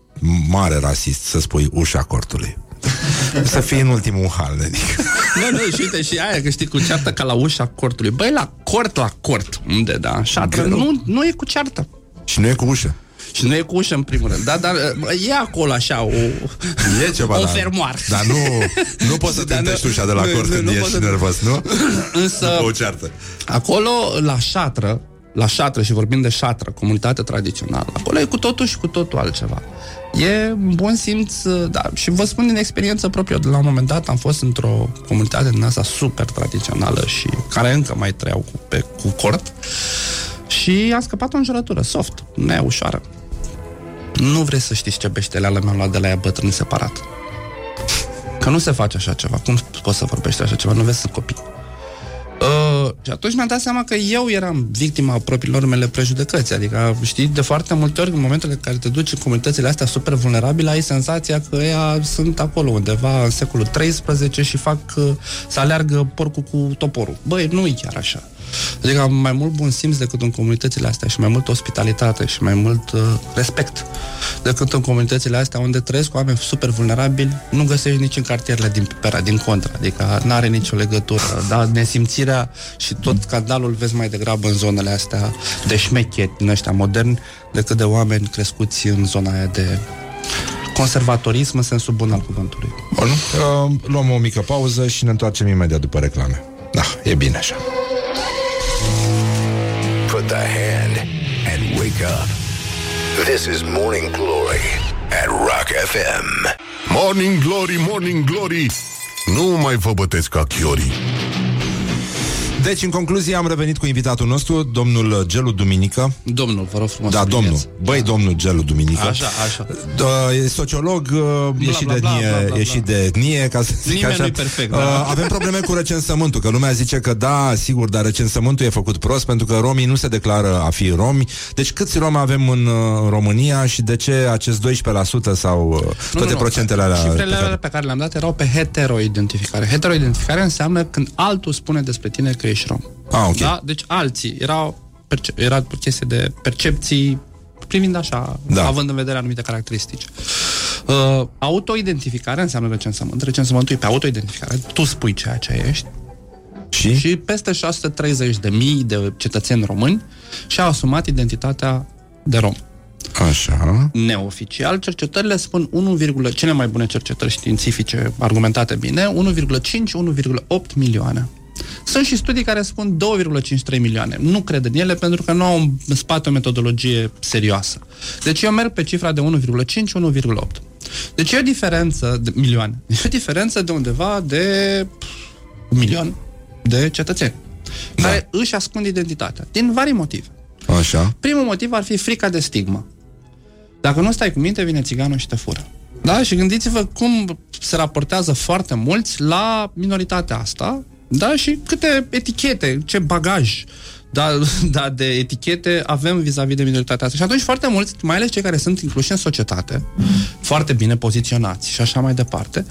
mare rasist să spui ușa cortului. să fii în ultimul hal, nenică. Nu, nu, și uite, și aia, că știi, cu ceartă ca la ușa cortului. Băi, la cort, la cort, unde, da, șatră, Greu. nu, nu e cu ceartă. Și nu e cu ușă. Și nu e cu ușă, în primul rând. Da, dar bă, e acolo așa o... E ceva, o dar- fermoar. Dar nu, nu poți să Dar nu- tântești ușa de la nu, cort nu, când nu ești poți să- nervos, nu? Însă, După o ceartă. acolo, la șatră, la șatră, și vorbim de șatră, comunitate tradițională, acolo e cu totul și cu totul altceva. E un bun simț, da, și vă spun din experiență proprie, eu de la un moment dat am fost într-o comunitate din asta super tradițională și care încă mai trăiau cu, pe, cu cort și am scăpat o înjurătură, soft, neușoară. Nu vrei să știți ce beșteleală mi-am luat de la ea bătrâni separat. Că nu se face așa ceva. Cum poți să vorbești așa ceva? Nu vezi să copii. Uh, și atunci mi-am dat seama că eu eram victima propriilor mele prejudecăți. Adică, știi, de foarte multe ori, în momentele în care te duci în comunitățile astea super vulnerabile, ai senzația că ea sunt acolo undeva în secolul 13 și fac uh, să aleargă porcul cu toporul. Băi, nu e chiar așa. Adică am mai mult bun simț decât în comunitățile astea și mai mult ospitalitate și mai mult uh, respect decât în comunitățile astea unde trăiesc oameni super vulnerabili, nu găsești nici în cartierele din Pipera, din contra, adică nu are nicio legătură, da? Nesimțirea și tot scandalul vezi mai degrabă în zonele astea de șmecheri din ăștia moderni decât de oameni crescuți în zona aia de conservatorism în sensul bun al cuvântului. Bun, uh, luăm o mică pauză și ne întoarcem imediat după reclame. Da, e bine așa. Put the hand and wake up. This is Morning Glory at Rock FM. Morning Glory, Morning Glory Nu mai vă bătesc ca chiorii Deci, în concluzie, am revenit cu invitatul nostru, domnul Gelu Duminică. Domnul, vă rog frumos. Da, domnul. subliniați. Băi, domnul Gelu Duminică. Așa, așa. Da, e sociolog, uh, e și bla, de bla, etnie, bla, bla, e bla. și de etnie, ca să zic Nimeni așa. nu-i perfect, da. Uh, Avem probleme cu recensământul, că lumea zice că da, sigur, dar recensământul e făcut prost pentru că romii nu se declară a fi romi. Deci câți romi avem în uh, România și de ce acest 12% sau uh, toate Nu, nu, procentele alea? Cifrele pe care- alea pe care le-am dat erau pe heteroidentificare. Heteroidentificare înseamnă când altul spune despre tine că ești rom. Ah, ok. Da? Deci alții erau perce- era o chestie de percepții privind așa, Da. da. având în vedere anumite caracteristici. Uh, autoidentificarea înseamnă recensământ. Recensământul e pe autoidentificare. Tu spui ceea ce ești. Și? Și peste 630 de mii de cetățeni români și-au asumat identitatea de rom. Așa. Neoficial, cercetările spun 1, cele mai bune cercetări științifice argumentate bine, 1,5-1,8 milioane. Sunt și studii care spun 2,53 milioane. Nu cred în ele pentru că nu au în spate o metodologie serioasă. Deci eu merg pe cifra de 1,5-1,8. Deci e o diferență de milioane. E o diferență de undeva de pf, un milion de cetățeni da. care își ascund identitatea. Din vari motive. Așa. Primul motiv ar fi frica de stigmă. Dacă nu stai cu minte, vine țiganul și te fură. Da? Și gândiți-vă cum se raportează foarte mulți la minoritatea asta, da? Și câte etichete, ce bagaj da, da, de etichete avem vis-a-vis de minoritatea asta. Și atunci foarte mulți, mai ales cei care sunt incluși în societate, foarte bine poziționați și așa mai departe,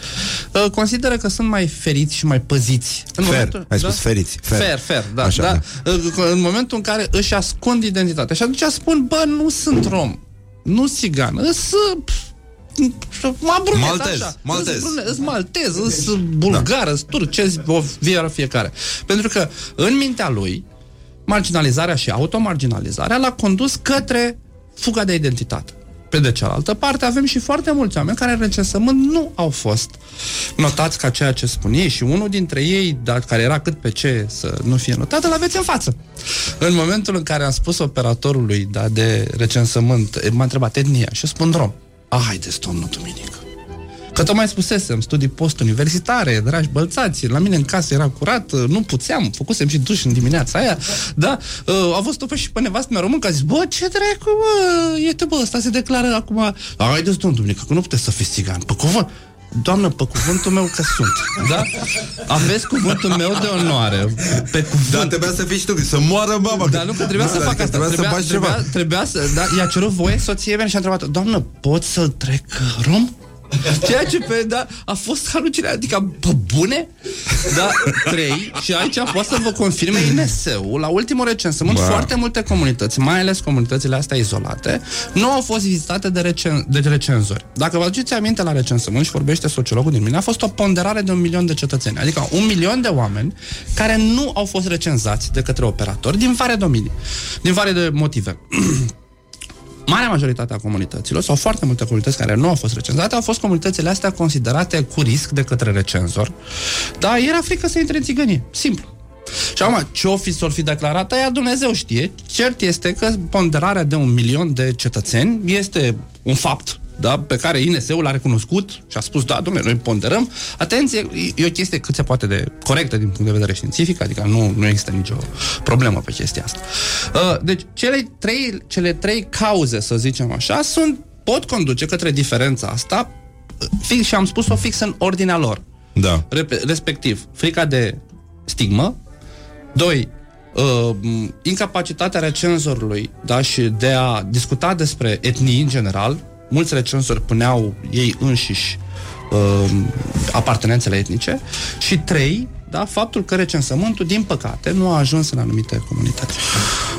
uh, consideră că sunt mai feriți și mai păziți. În Fer. Ai spus feriți. Fer. Fer, fer, da. Așa, da. În momentul în care își ascund identitatea. Și atunci spun, bă, nu sunt rom, nu țigan, îs mă brunet, Maltez, așa. maltez. Îs brune- Îs maltez, îs bulgar, îs turcez, o vie fiecare. Pentru că în mintea lui, marginalizarea și automarginalizarea l-a condus către fuga de identitate. Pe de cealaltă parte, avem și foarte mulți oameni care în recensământ nu au fost notați ca ceea ce spun ei și unul dintre ei, dar care era cât pe ce să nu fie notat, îl aveți în față. În momentul în care am spus operatorului da, de recensământ, m-a întrebat etnia și eu spun rom. Ah, haideți, domnul Duminic. Că tocmai spusesem, studii post-universitare, dragi bălțați, la mine în casă era curat, nu puțeam, făcusem și duș în dimineața aia, da, uh, a văzut-o pe și pe nevastă mea român, că a zis, bă, ce dracu, bă, iete, bă, ăsta se declară acum, haideți, domnul Duminică, că nu puteți să fiți țigan, pe cuvânt, Doamnă, pe cuvântul meu că sunt, da? Aveți cuvântul meu de onoare, pe cuvânt. Da, trebuia să fii și tu, să moară baba. Dar nu că trebuia Da, să fac adică asta. Trebuia, Trebuia, să faci trebuia, ceva. trebuia să... Da, i-a cerut voie soției mea și a întrebat Doamnă, pot să-l trec rom? Ceea ce pe, da, a fost halucinat, adică, pe bune? Da, trei, și aici poate să vă confirme INS-ul, la ultimul recensământ, Bă. foarte multe comunități, mai ales comunitățile astea izolate, nu au fost vizitate de, recen- de recenzori. Dacă vă aduceți aminte la recensământ și vorbește sociologul din mine, a fost o ponderare de un milion de cetățeni, adică un milion de oameni care nu au fost recenzați de către operatori din vari domenii, din vari de motive. Marea majoritate a comunităților, sau foarte multe comunități care nu au fost recenzate, au fost comunitățile astea considerate cu risc de către recenzor, dar era frică să intre în țigănie. Simplu. Și acum, ce o fi s-or fi declarat, aia Dumnezeu știe. Cert este că ponderarea de un milion de cetățeni este un fapt da, pe care INS-ul l-a recunoscut și a spus, da, domnule, noi ponderăm. Atenție, e o chestie cât se poate de corectă din punct de vedere științific, adică nu, nu există nicio problemă pe chestia asta. Uh, Deci, cele trei, cele trei cauze, să zicem așa, sunt, pot conduce către diferența asta, uh, fix, și am spus-o fix în ordinea lor. Da. Rep- respectiv, frica de stigmă, doi, uh, m, incapacitatea recenzorului da, și de a discuta despre etnii în general, mulți recenzori puneau ei înșiși uh, apartenențele etnice. Și trei, da, faptul că recensământul, din păcate, nu a ajuns în anumite comunități.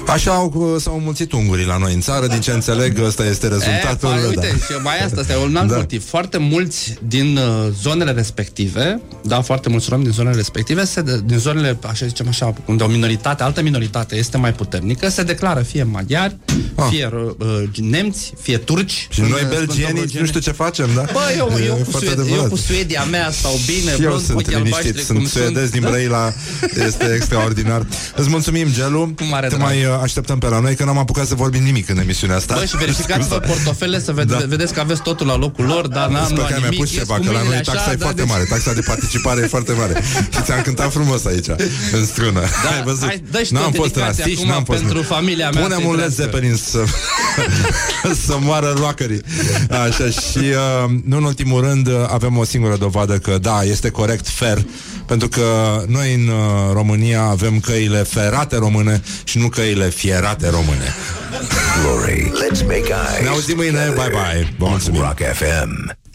Așa au, s-au mulțit ungurii la noi în țară, din ce înțeleg, ăsta este rezultatul. E, păi, uite, da. și mai asta, asta e un alt Da. da. motiv. Foarte mulți din uh, zonele respective, da, foarte mulți romi din zonele respective, se de, din zonele, așa zicem așa, unde o minoritate, altă minoritate este mai puternică, se declară fie maghiari, Ah. fie uh, nemți, fie turci. Și în, noi uh, belgienii Sfântul nu știu ce facem, da? Bă, eu, E eu, cu foarte Sued, eu adevărat. cu Suedia mea stau bine, Și eu blond, cu sunt ochii liniștit, albaștri, sunt cum suedez din Brăila, este extraordinar. Îți mulțumim, Gelu. Cu mare Te drag. mai uh, așteptăm pe la noi, că n-am apucat să vorbim nimic în emisiunea asta. Bă, și verificați-vă portofele să vede, Da. da. vedeți că aveți totul la locul lor, dar n-am Sper luat că mi-a nimic. pus ies ceva, cu că la mâinile noi taxa așa, e da, foarte deci- mare, taxa de participare e foarte mare. Și ți-am cântat frumos aici, în strună. Da, Ai văzut? hai, dă și n-am tu fost în dedicația Astiș, acum n-am fost. pentru familia mea Punem să-i un Led trăiască. Zeppelin să, să moară roacării. Așa, și uh, nu în ultimul rând uh, avem o singură dovadă că da, este corect, fer, pentru că noi în uh, România avem căile ferate române și nu căile fierate române. Glory. Let's make eyes. Ne auzim mâine, bye bye. Vă mulțumim. Rock FM.